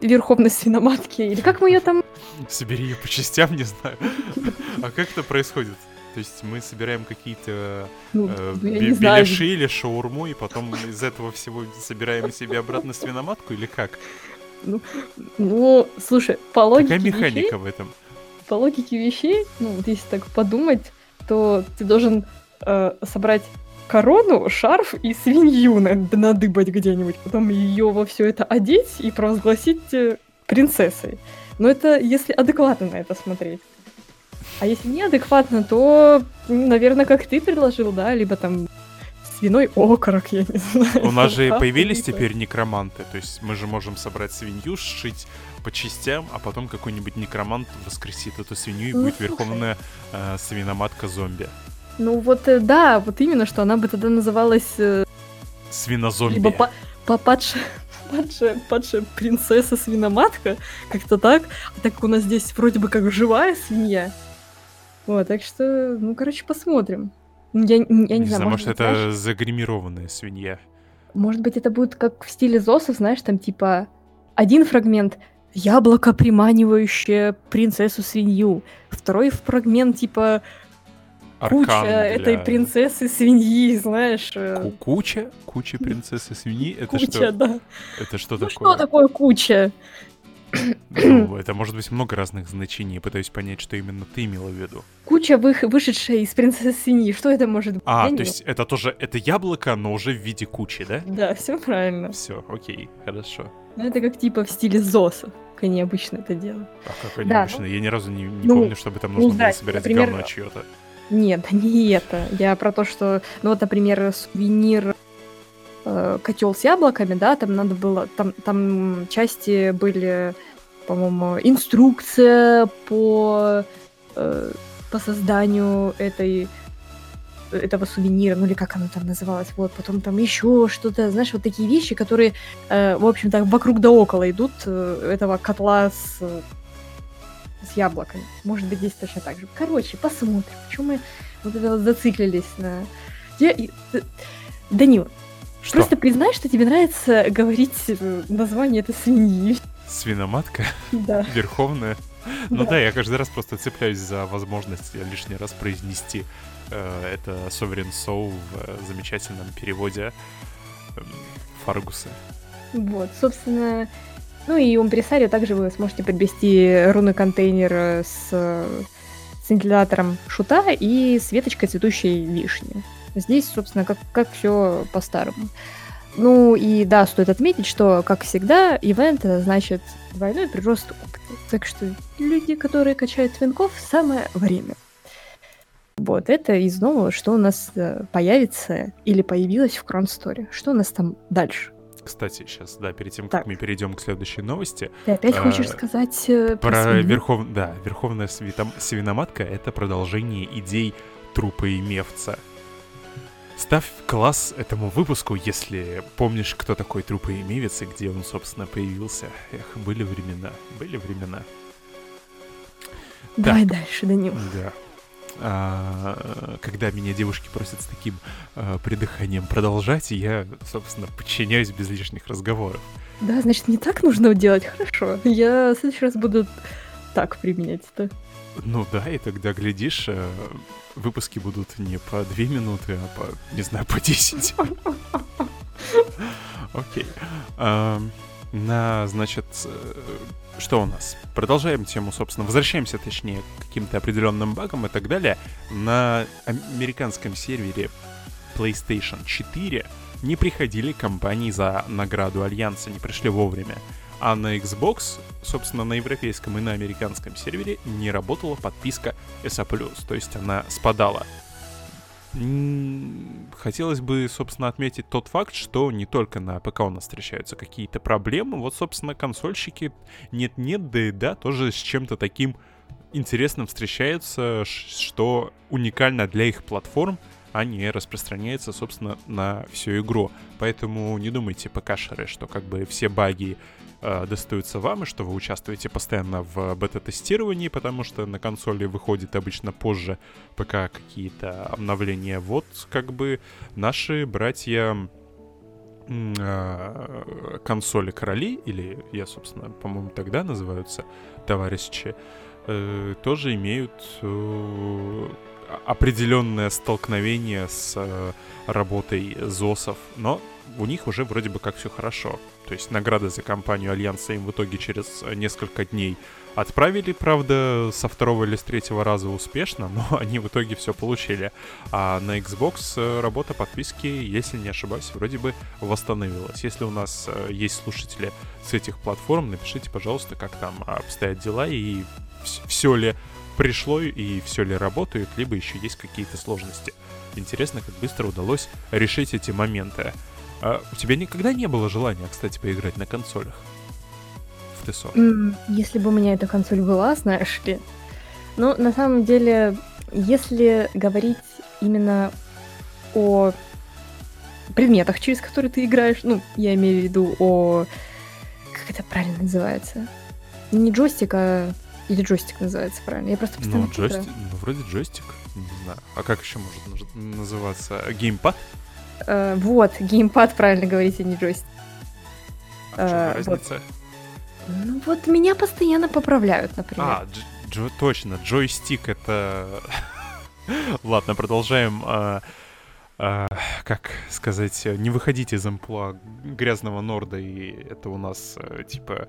B: верховность свиноматки, или как мы ее там
A: собери ее по частям, не знаю. А как это происходит? То есть мы собираем какие-то
B: ну,
A: э,
B: ну, знаю,
A: беляши или шаурму, и потом из этого всего собираем себе обратно свиноматку, или как?
B: ну, слушай, по логике
A: Какая
B: вещей-
A: механика в этом?
B: по логике вещей, ну, вот если так подумать, то ты должен э, собрать корону, шарф и свинью на- надыбать где-нибудь, потом ее во все это одеть и провозгласить э, принцессой. Но это если адекватно на это смотреть. А если неадекватно, то, наверное, как ты предложил, да, либо там свиной окорок, я не знаю.
A: У нас же появились теперь некроманты, то есть мы же можем собрать свинью, сшить по частям, а потом какой-нибудь некромант воскресит эту свинью и
B: Ну,
A: будет
B: слушай.
A: верховная э, свиноматка зомби.
B: Ну вот, э, да, вот именно, что она бы тогда называлась э,
A: Свинозомби.
B: Либо па- па- падшая, падшая, падшая принцесса-свиноматка, как-то так. А так как у нас здесь вроде бы как живая свинья. Вот, так что, ну, короче, посмотрим. Ну, Я, я не,
A: не
B: знаю,
A: может, это
B: знаешь,
A: загримированная свинья.
B: Может быть, это будет как в стиле Зосов, знаешь, там типа один фрагмент яблоко, приманивающее принцессу-свинью. Второй фрагмент типа куча
A: Аркан для-
B: этой принцессы-свиньи, знаешь. э,
A: Ку- Куча? Куча принцессы свиньи? Это
B: Куча,
A: что?
B: да.
A: Это что
B: Ну
A: такое?
B: что такое куча?
A: Ну, это может быть много разных значений. Я пытаюсь понять, что именно ты имела в виду.
B: Куча, вых- вышедшая из принцессы свиньи. Что это может быть?
A: А,
B: Я не
A: то есть это тоже, это яблоко, но уже в виде кучи, да?
B: Да, все правильно.
A: Все, окей, хорошо.
B: Ну, это как типа в стиле Зоса, как они обычно это делают.
A: А как они
B: Да,
A: обычно? Я ни разу не, не
B: ну,
A: помню, чтобы там
B: ну
A: нужно
B: да,
A: было собирать
B: например,
A: говно чье-то.
B: Нет, не это. Я про то, что, ну вот, например, сувенир котел с яблоками, да, там надо было, там, там части были, по-моему, инструкция по, э, по созданию этой этого сувенира, ну или как оно там называлось, вот, потом там еще что-то, знаешь, вот такие вещи, которые, э, в общем-то, вокруг да около идут э, этого котла с, э, с яблоками. Может быть, здесь точно так же. Короче, посмотрим, почему мы вот это вот зациклились на... Я... и- д- Данил,
A: Что?
B: просто признай, что тебе нравится говорить э, название этой свиньи.
A: Свиноматка?
B: Да.
A: Верховная? Ну
B: Да.
A: да, я каждый раз просто цепляюсь за возможность лишний раз произнести э, это Sovereign Soul в э, замечательном переводе эм, Фаргуса.
B: Вот, собственно, ну и у импресарио также вы сможете приобрести руны контейнер э, с э, сцинтиллятором шута и с веточкой цветущей вишни. Здесь, собственно, как, как все по-старому. Ну и да, стоит отметить, что, как всегда, ивент это значит двойной прирост опыта. Так что люди, которые качают твинков, самое время. Вот, это из нового, что у нас э, появится или появилось в Кронсторе. Что у нас там дальше?
A: Кстати, сейчас, да, перед тем,
B: Так.
A: как мы перейдем к следующей новости,
B: Ты опять
A: Э,
B: хочешь сказать э, про,
A: про верхов... да, Верховная свитом- Свиноматка — это продолжение идей трупа и мевца. Ставь класс этому выпуску, если помнишь, кто такой трупа и где он, собственно, появился. Эх, были времена, были времена.
B: Давай дальше, Данил.
A: Да. А, когда меня девушки просят с таким а, придыханием продолжать, я, собственно, подчиняюсь без лишних разговоров.
B: Да, значит, не так нужно делать, хорошо. Я в следующий раз буду так применять это.
A: Ну да, и тогда, глядишь, э, выпуски будут не по две минуты, а по, не знаю, по 10. Окей. Ам, На, значит, э, что у нас? Продолжаем тему, собственно, возвращаемся, точнее, к каким-то определенным багам и так далее. На американском сервере PlayStation 4 не приходили компании за награду Альянса, не пришли вовремя. А на Xbox, собственно, на европейском и на американском сервере не работала подписка SA+, то есть она спадала. Хотелось бы, собственно, отметить тот факт, что не только на ПК у нас встречаются какие-то проблемы, вот, собственно, консольщики нет-нет, да и да, тоже с чем-то таким интересным встречаются, что уникально для их платформ, а не распространяется, собственно, на всю игру. Поэтому не думайте, ПКшеры, что как бы все баги э, достаются вам, и что вы участвуете постоянно в бета-тестировании, потому что на консоли выходит обычно позже ПК какие-то обновления. Вот как бы наши братья э, консоли короли, или я, собственно, по-моему, тогда называются товарищи, э, тоже имеют э, определенное столкновение с э, работой ЗОСов, но у них уже вроде бы как все хорошо. То есть награды за компанию Альянса им в итоге через э, несколько дней отправили, правда, со второго или с третьего раза успешно, но они в итоге все получили. А на Xbox э, работа подписки, если не ошибаюсь, вроде бы восстановилась. Если у нас э, есть слушатели с этих платформ, напишите, пожалуйста, как там обстоят дела и все ли пришло и все ли работает, либо еще есть какие-то сложности. Интересно, как быстро удалось решить эти моменты. А у тебя никогда не было желания, кстати, поиграть на консолях? В ТСО?
B: Если бы у меня эта консоль была, знаешь ли. Ну, на самом деле, если говорить именно о предметах, через которые ты играешь, ну, я имею в виду о... Как это правильно называется? Не джойстик, а... Или джойстик называется правильно? Я просто постоянно
A: Ну, джойстик, ну, вроде джойстик, не знаю. А как еще может называться? Геймпад?
B: Э, вот, геймпад, правильно говорите, не джойстик.
A: А э, разница?
B: Ну вот меня постоянно поправляют, например.
A: А, джо, точно, джойстик это... Ладно, продолжаем. А, а, как сказать, не выходите из амплуа грязного норда, и это у нас, э, типа,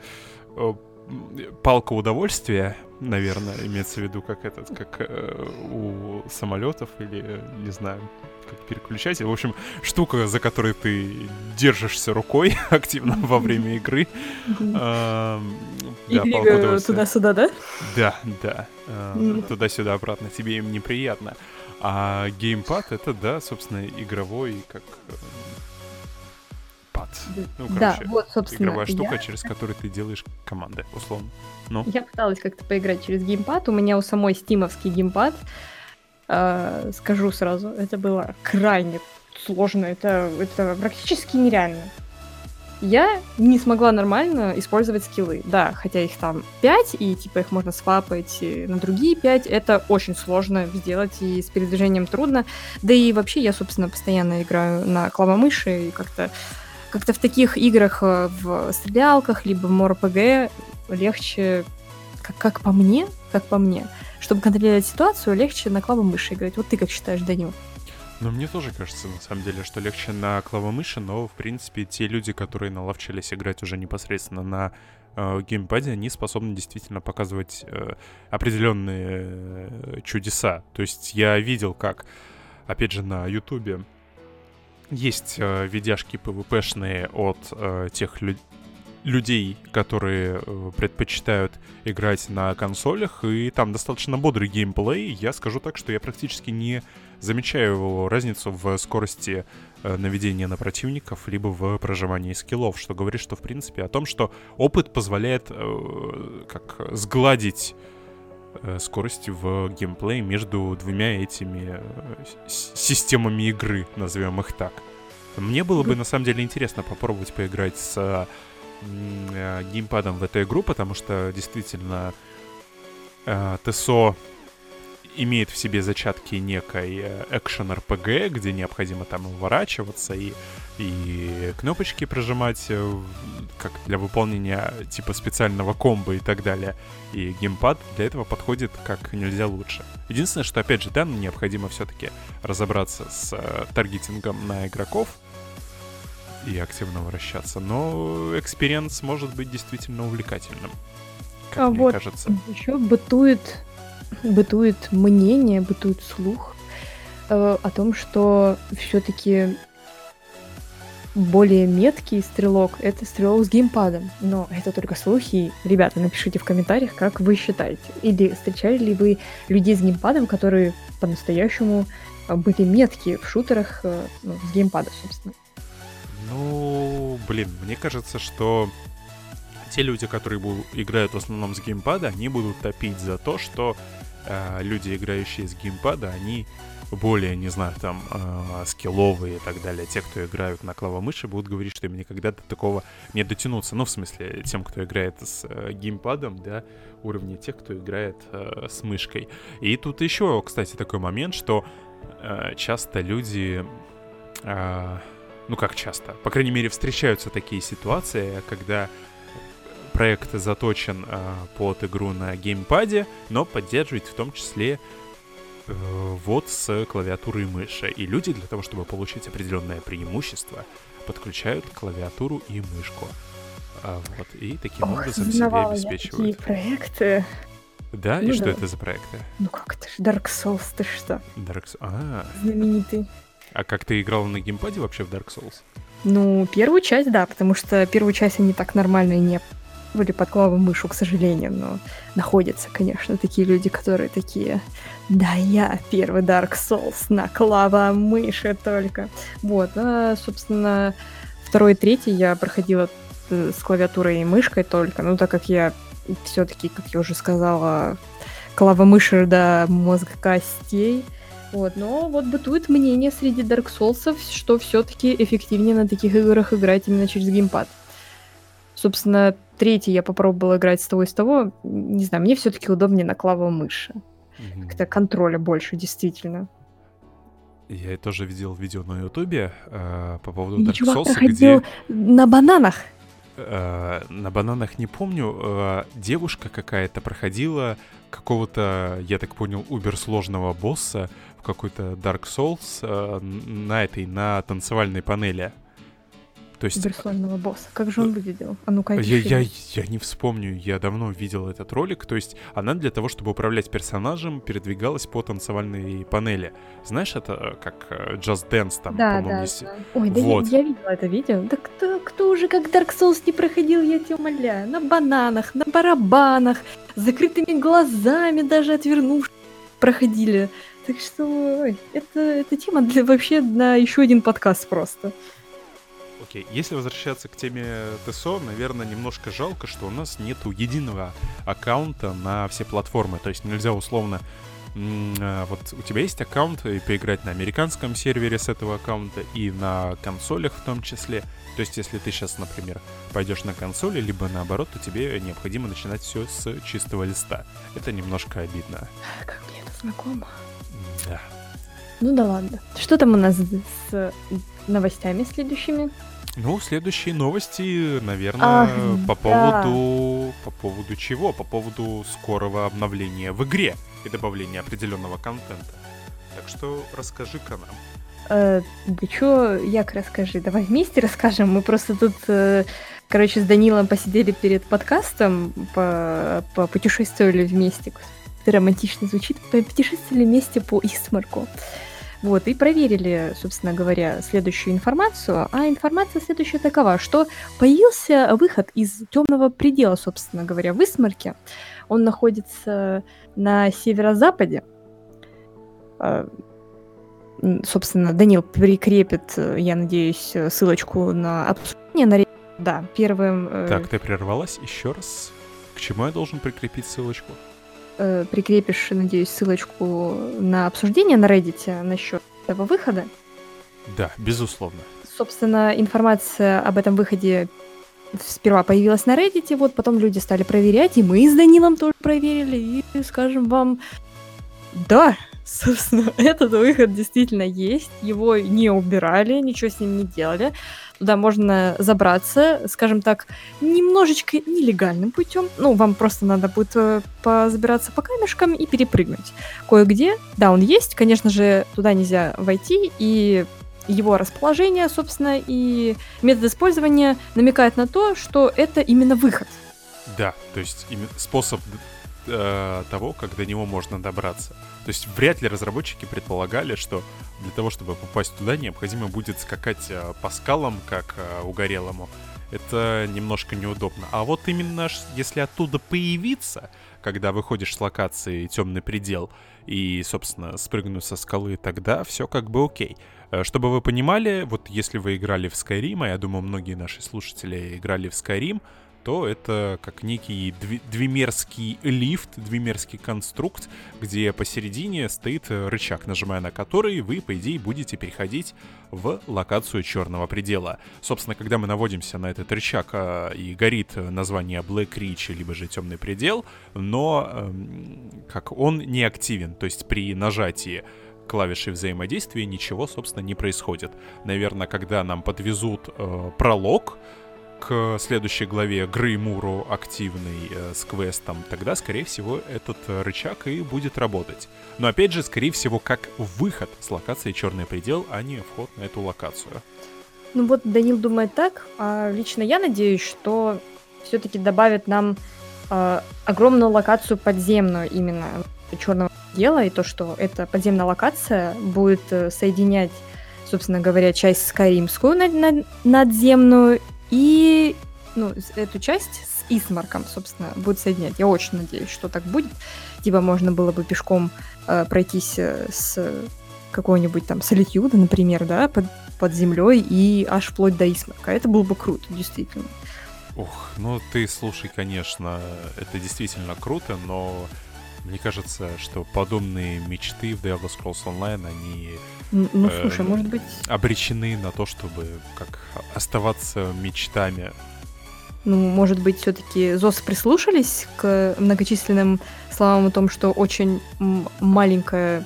A: палка удовольствия, наверное, имеется в виду, как этот, как э, у самолетов или, не знаю, как переключатель. В общем, штука, за которой ты держишься рукой активно во время игры.
B: Да, палка Туда-сюда, да?
A: Да, да. Э, туда-сюда, обратно. Тебе им неприятно. А геймпад это, да, собственно, игровой, как пад.
B: Ну, короче, да, вот, собственно.
A: Игровая штука, я... через которую ты делаешь команды, условно. Ну.
B: Я пыталась как-то поиграть через геймпад. У меня у самой стимовский геймпад. Э, скажу сразу, это было крайне сложно. Это, это практически нереально. Я не смогла нормально использовать скиллы. Да, хотя их там 5, и типа их можно свапать на другие 5, это очень сложно сделать, и с передвижением трудно. Да и вообще я, собственно, постоянно играю на клавомыши, и как-то как-то в таких играх, э, в стрелялках, либо в МОРПГ легче, как, как по мне, как по мне, чтобы контролировать ситуацию, легче на клавомыши играть. Вот ты как считаешь, Данил?
A: Ну, мне тоже кажется, на самом деле, что легче на клавомыши, но, в принципе, те люди, которые наловчились играть уже непосредственно на э, геймпаде, они способны действительно показывать э, определенные э, чудеса. То есть я видел, как, опять же, на Ютубе есть э, видяшки PvP-шные от э, тех людей, людей, которые э, предпочитают играть на консолях, и там достаточно бодрый геймплей. Я скажу так, что я практически не замечаю разницу в скорости э, наведения на противников, либо в проживании скиллов, что говорит, что в принципе о том, что опыт позволяет э, как сгладить э, скорость в геймплее между двумя этими э, системами игры, назовем их так. Мне было бы на самом деле интересно попробовать поиграть с э, геймпадом в эту игру, потому что действительно ТСО имеет в себе зачатки некой экшен RPG, где необходимо там уворачиваться и, и кнопочки прожимать э, как для выполнения типа специального комбо и так далее. И геймпад для этого подходит как нельзя лучше. Единственное, что опять же, да, необходимо все-таки разобраться с э, таргетингом на игроков, и активно вращаться. Но experience может быть действительно увлекательным, как а мне вот кажется.
B: Еще бытует, бытует мнение, бытует слух э, о том, что все-таки более меткий стрелок — это стрелок с геймпадом. Но это только слухи. Ребята, напишите в комментариях, как вы считаете. Или встречали ли вы людей с геймпадом, которые по-настоящему были меткие в шутерах э, ну, с геймпада, собственно.
A: Ну, блин, мне кажется, что те люди, которые будут, играют в основном с геймпада, они будут топить за то, что э, люди, играющие с геймпада, они более, не знаю, там, э, скилловые и так далее. Те, кто играют на клавомыши, будут говорить, что им никогда до такого не дотянуться. Ну, в смысле, тем, кто играет с э, геймпадом, да, уровне тех, кто играет э, с мышкой. И тут еще, кстати, такой момент, что э, часто люди... Э, ну как часто, по крайней мере, встречаются такие ситуации, когда проект заточен э, под игру на геймпаде, но поддерживает в том числе вот с клавиатурой и мыши. И люди для того, чтобы получить определенное преимущество, подключают клавиатуру и мышку. А, вот, и таким Ох, образом себе обеспечивают.
B: Такие проекты.
A: Да? Ну, и да. что это за проекты?
B: Ну как это ж Dark Souls, ты что?
A: Dark Souls. А.
B: Знаменитый.
A: А как ты играл на геймпаде вообще в Dark Souls?
B: Ну, первую часть, да, потому что первую часть они так нормально не были под клавой мышу, к сожалению, но находятся, конечно, такие люди, которые такие, да, я первый Dark Souls на клава мыши только. Вот, а, собственно, второй и третий я проходила э, с клавиатурой и мышкой только, ну, так как я все-таки, как я уже сказала, клава мыши до мозга костей, вот, но вот бытует мнение среди Dark Souls, что все-таки эффективнее на таких играх играть именно через геймпад. Собственно, третий я попробовала играть с того и с того. Не знаю, мне все-таки удобнее на клаву мыши. Mm-hmm. Как-то контроля больше, действительно.
A: Я тоже видел видео на Ютубе э, по поводу
B: И
A: Dark Souls, где
B: на бананах.
A: э, на бананах не помню, э, девушка какая-то проходила какого-то, я так понял, убер сложного босса в какой-то Dark Souls э, на этой, на танцевальной панели. То есть
B: Суперсложного босса. Как же он выглядел? А ну-ка,
A: я, я, я не вспомню, я давно видел этот ролик. То есть она для того, чтобы управлять персонажем, передвигалась по танцевальной панели. Знаешь, это э, как э, Just Dance там,
B: Да,
A: по-моему,
B: да,
A: есть.
B: да. Ой, да я-
A: Вот.
B: я, видела это видео. Да кто, кто уже как Dark Souls не проходил, я тебя умоляю. На бананах, на барабанах, с закрытыми глазами даже отвернувшись проходили. Так что, ой, это, это тема для вообще на еще один подкаст просто.
A: Окей, если возвращаться к теме ТСО, наверное, немножко жалко, что у нас нету единого аккаунта на все платформы. То есть нельзя условно... а, Вот у тебя есть аккаунт, и поиграть на американском сервере с этого аккаунта и на консолях в том числе. То есть, если ты сейчас, например, пойдешь на консоли, либо наоборот, то тебе необходимо начинать все с чистого листа. Это немножко обидно.
B: Как мне это знакомо.
A: Да.
B: Ну да ладно. Что там у нас с новостями следующими?
A: Ну, следующие новости, наверное, по
B: да.
A: поводу... По поводу чего? По поводу скорого обновления в игре и добавления определенного контента. Так что расскажи-ка нам.
B: Э, да чё, Як, расскажи, давай вместе расскажем. Мы просто тут, э, короче, с Данилом посидели перед подкастом, по, по путешествовали вместе. Это романтично звучит. Путешествовали вместе по Исмарку. Вот, и проверили, собственно говоря, следующую информацию. А информация следующая такова, что появился выход из темного предела, собственно говоря, в Исмарке. Он находится на северо-западе. А, Собственно, Данил прикрепит, э, я надеюсь, ссылочку на обсуждение на Да, первым э,
A: Так, ты прервалась еще раз. К чему я должен прикрепить ссылочку?
B: Э, прикрепишь, надеюсь, ссылочку на обсуждение на Reddit насчет этого выхода.
A: Да, безусловно.
B: Собственно, информация об этом выходе сперва появилась на Reddit, вот потом люди стали проверять, и мы с Данилом тоже проверили, и скажем вам, да, собственно, этот выход действительно есть, его не убирали, ничего с ним не делали. Туда можно забраться, скажем так, немножечко нелегальным путем. Ну, вам просто надо будет э, позабираться по камешкам и перепрыгнуть. Кое-где, да, он есть, конечно же, туда нельзя войти, и его расположение, собственно, и метод использования намекает на то, что это именно выход.
A: Да, то есть способ э, того, как до него можно добраться. То есть вряд ли разработчики предполагали, что для того, чтобы попасть туда, необходимо будет скакать э, по скалам, как э, угорелому. Это немножко неудобно. А вот именно если оттуда появиться, когда выходишь с локации темный предел и, собственно, спрыгнуть со скалы, тогда все как бы окей. Э, Чтобы вы понимали, вот если вы играли в Skyrim, а я думаю, многие наши слушатели играли в Skyrim, то это как некий дви- двимерский лифт, двимерский конструкт, где посередине стоит рычаг, нажимая на который вы, по идее, будете переходить в локацию черного предела. Собственно, когда мы наводимся на этот рычаг а, и горит название Black Reach, либо же темный предел, но эм, как он не активен, то есть при нажатии клавиши взаимодействия ничего, собственно, не происходит. Наверное, когда нам подвезут э, пролог к следующей главе Греймуру активный э, с квестом, тогда, скорее всего, этот э, рычаг и будет работать. Но опять же, скорее всего, как выход с локации Черный предел, а не вход на эту локацию.
B: Ну вот Данил думает так, а лично я надеюсь, что все-таки добавят нам э, огромную локацию подземную именно черного дела, и то, что эта подземная локация будет э, соединять, собственно говоря, часть Скайримскую над- над- надземную и ну, эту часть с Исмарком, собственно, будет соединять. Я очень надеюсь, что так будет. Типа можно было бы пешком э, пройтись э, с какого-нибудь там Солитюда, например, да, под, под землей и аж вплоть до Исмарка. Это было бы круто, действительно.
A: Ух, ну ты слушай, конечно, это действительно круто, но мне кажется, что подобные мечты в The Elder Scrolls Online, они
B: Ну,
A: Э,
B: слушай, может быть,
A: обречены на то, чтобы как оставаться мечтами.
B: ну, может быть, все-таки ЗОС прислушались к многочисленным словам о том, что очень маленькая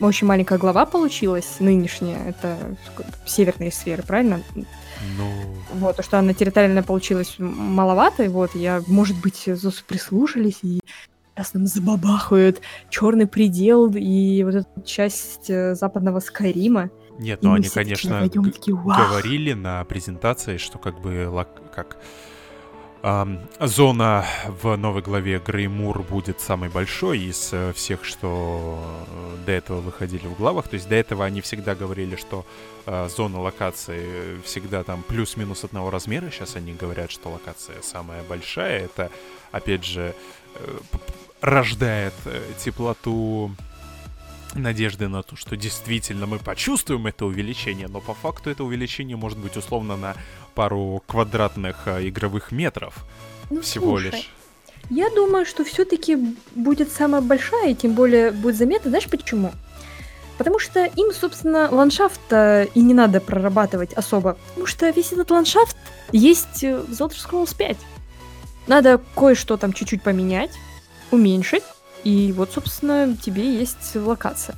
B: очень маленькая глава получилась, нынешняя, это северные сферы, правильно?
A: Ну...
B: Вот, то, что она территориально получилась маловато, и вот, я, может быть, прислушались, и сейчас нам забабахают черный предел и вот эту часть э, западного Скайрима.
A: Нет, ну они, конечно, такие, говорили на презентации, что как бы как Зона в новой главе Греймур будет самой большой из э, всех, что э, до этого выходили в главах. То есть до этого они всегда говорили, что э, зона локации всегда там плюс-минус одного размера. Сейчас они говорят, что локация самая большая. Это, опять же, рождает теплоту надежды на то, что действительно мы почувствуем это увеличение, но по факту это увеличение может быть условно на пару квадратных э, игровых метров ну, всего слушай, лишь.
B: Я думаю, что все-таки будет самая большая, и тем более будет заметно. Знаешь почему? Потому что им, собственно, ландшафт и не надо прорабатывать особо. Потому что весь этот ландшафт есть э, в Elder Scrolls 5. Надо кое-что там чуть-чуть поменять, уменьшить, и вот, собственно, тебе есть локация.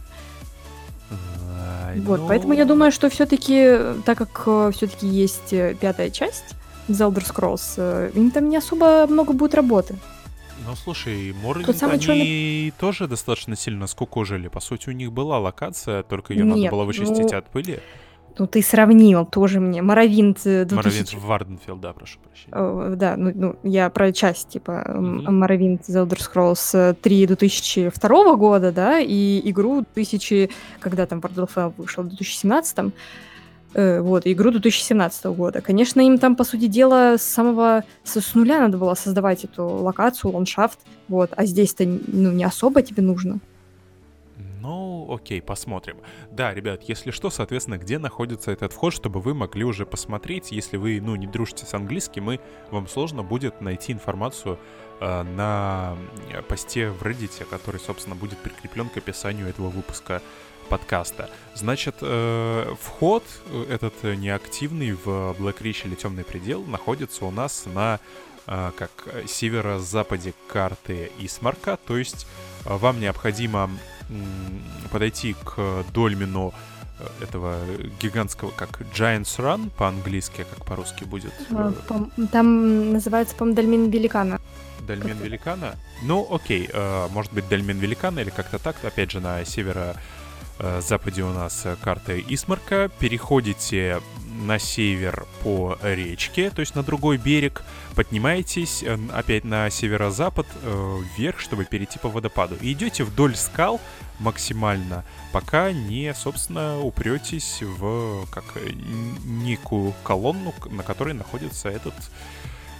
B: Вот, ну... поэтому я думаю, что все-таки, так как э, все-таки есть э, пятая часть The Elder Scrolls, э, им там не особо много будет работы.
A: Ну, слушай, Морнинг, они черный... тоже достаточно сильно скукожили. По сути, у них была локация, только ее Нет, надо было вычистить ну... от пыли.
B: Ну, ты сравнил тоже мне. Моровинт 2000...
A: Моровинт Варденфилд, да, прошу прощения.
B: О, да, ну, ну, я про часть, типа, mm-hmm. Моровинт The Elder Scrolls 3 2002 года, да, и игру 2000... Когда там World of Warcraft вышел? В 2017 э, вот, игру 2017 года. Конечно, им там, по сути дела, с самого... С, с нуля надо было создавать эту локацию, ландшафт, вот, а здесь-то, ну, не особо тебе нужно.
A: Ну, окей, посмотрим. Да, ребят, если что, соответственно, где находится этот вход, чтобы вы могли уже посмотреть. Если вы, ну, не дружите с английским, и вам сложно будет найти информацию э, на посте в Reddit, который, собственно, будет прикреплен к описанию этого выпуска подкаста. Значит, э, вход э, этот неактивный в Black Ridge или Темный предел находится у нас на э, как северо-западе карты Исмарка, то есть э, вам необходимо подойти к дольмину э, этого гигантского, как Giants Run по-английски, как по-русски будет.
B: А, там называется, по-моему, Дольмен Великана.
A: Дольмен Великана? Ну, окей, э, может быть, Дольмен Великана или как-то так, опять же, на северо западе у нас карта Исмарка. Переходите на север по речке, то есть на другой берег, поднимаетесь э, опять на северо-запад э, вверх, чтобы перейти по водопаду. И идете вдоль скал максимально, пока не, собственно, упретесь в как некую колонну, на которой находится этот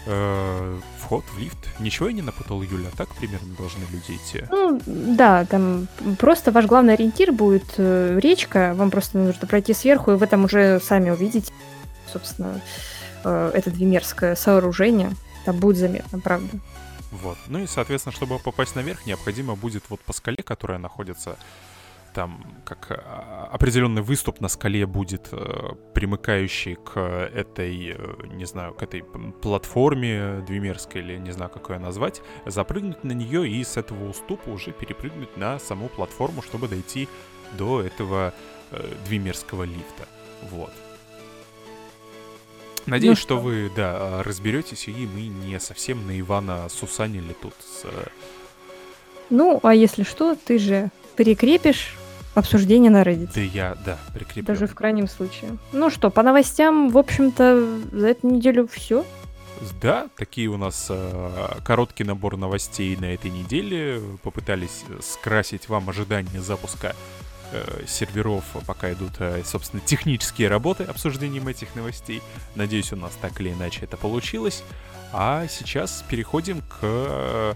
A: э, вход в лифт. Ничего я не напутал, Юля, так примерно должны люди идти?
B: Ну, да, там просто ваш главный ориентир будет э, речка, вам просто нужно пройти сверху, и вы там уже сами увидите, собственно, э, это двимерское сооружение. Там будет заметно, правда.
A: Вот. Ну и, соответственно, чтобы попасть наверх, необходимо будет вот по скале, которая находится там как а, определенный выступ на скале будет э, примыкающий к этой, э, не знаю, к этой платформе двимерской или не знаю, как ее назвать, запрыгнуть на нее и с этого уступа уже перепрыгнуть на саму платформу, чтобы дойти до этого э, двимерского лифта. Вот. Надеюсь, ну, что вы, да, разберетесь, и мы не совсем на Ивана сусанили тут с...
B: Ну, а если что, ты же прикрепишь обсуждение на Reddit.
A: Да я, да, прикреплю.
B: Даже в крайнем случае. Ну что, по новостям, в общем-то, за эту неделю все.
A: Да, такие у нас э, короткий набор новостей на этой неделе. Попытались скрасить вам ожидание запуска э, серверов, пока идут, э, собственно, технические работы обсуждением этих новостей. Надеюсь, у нас так или иначе это получилось. А сейчас переходим к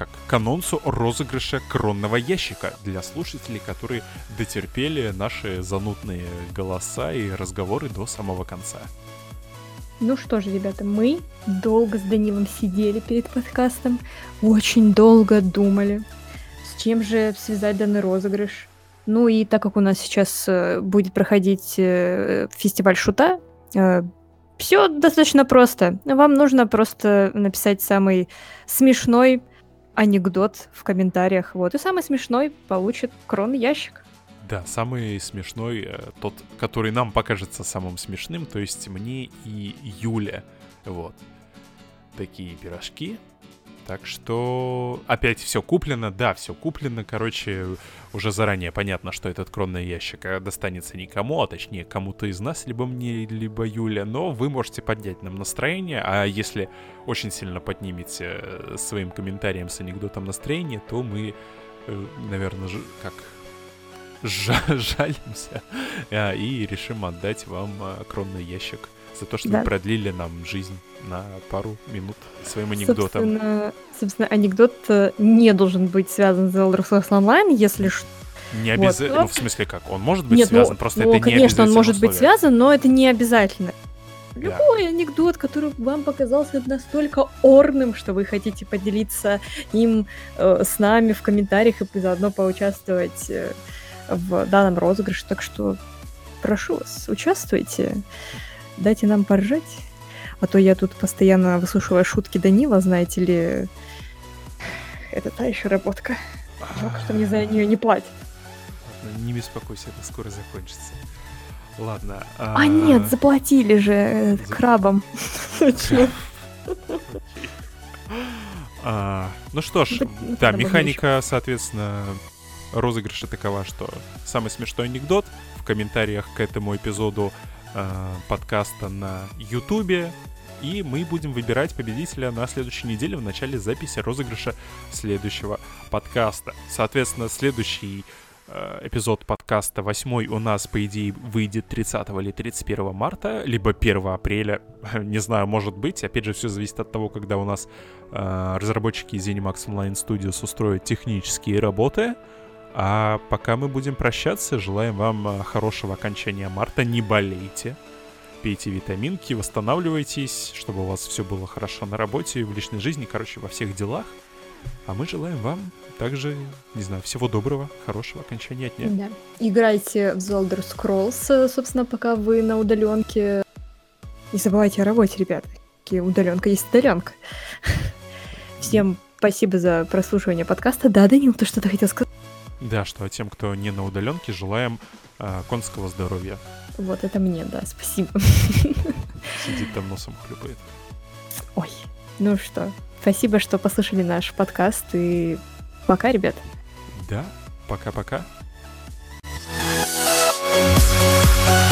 A: как к анонсу розыгрыша кронного ящика для слушателей, которые дотерпели наши занудные голоса и разговоры до самого конца.
B: Ну что же, ребята, мы долго с Данилом сидели перед подкастом, очень долго думали, с чем же связать данный розыгрыш. Ну и так как у нас сейчас э, будет проходить э, фестиваль шута, э, все достаточно просто. Вам нужно просто написать самый смешной анекдот в комментариях. Вот. И самый смешной получит кронный ящик.
A: Да, самый смешной, э, тот, который нам покажется самым смешным, то есть мне и Юля. Вот. Такие пирожки. Так что опять все куплено, да, все куплено, короче, уже заранее понятно, что этот кронный ящик э, достанется никому, а точнее кому-то из нас, либо мне, либо Юля, но вы можете поднять нам настроение, а если очень сильно поднимете э, своим комментарием с анекдотом настроение, то мы, э, наверное, как жалимся и решим отдать вам кронный ящик за то, что да. вы продлили нам жизнь на пару минут своим анекдотом.
B: Собственно, собственно анекдот э, не должен быть связан с Elder Scrolls Online, если что.
A: Не обязательно, вот. ну, в смысле как, он может быть Нет, ну, связан, ну, просто ну, это
B: конечно,
A: не конечно,
B: он может условие. быть связан, но это не обязательно. Любой да. анекдот, который вам показался настолько орным, что вы хотите поделиться им э, с нами в комментариях и заодно поучаствовать э, в данном розыгрыше. Так что прошу вас, участвуйте дайте нам поржать. А то я тут постоянно выслушиваю шутки Данила, знаете ли. Это та еще работка. Жалко, что мне за нее не платят.
A: Не беспокойся, это скоро закончится. Ладно.
B: А, а нет, заплатили же э, За... крабам.
A: А, ну что ж, да, механика, соответственно, розыгрыша такова, что самый смешной анекдот в комментариях к этому эпизоду э, подкаста на Ютубе. И мы будем выбирать победителя на следующей неделе в начале записи розыгрыша следующего подкаста. Соответственно, следующий э, эпизод подкаста, восьмой, у нас, по идее, выйдет 30 или 31 марта, либо 1 апреля, не знаю, может быть. Опять же, все зависит от того, когда у нас э, разработчики Zenimax Online Studios устроят технические работы. А пока мы будем прощаться, желаем вам э, хорошего окончания марта. Не болейте, пейте витаминки, восстанавливайтесь, чтобы у вас все было хорошо на работе, в личной жизни, короче, во всех делах. А мы желаем вам также, не знаю, всего доброго, хорошего окончания дня.
B: Да. Играйте в The Scrolls, собственно, пока вы на удаленке. Не забывайте о работе, ребята. Удаленка есть удаленка. Всем спасибо за прослушивание подкаста. Да, Данил, ты что-то хотел сказать?
A: Да, что а тем, кто не на удаленке, желаем э, конского здоровья.
B: Вот это мне, да, спасибо.
A: Сидит там носом хлюпает.
B: Ой, ну что, спасибо, что послушали наш подкаст, и пока, ребят.
A: Да, пока-пока. thank you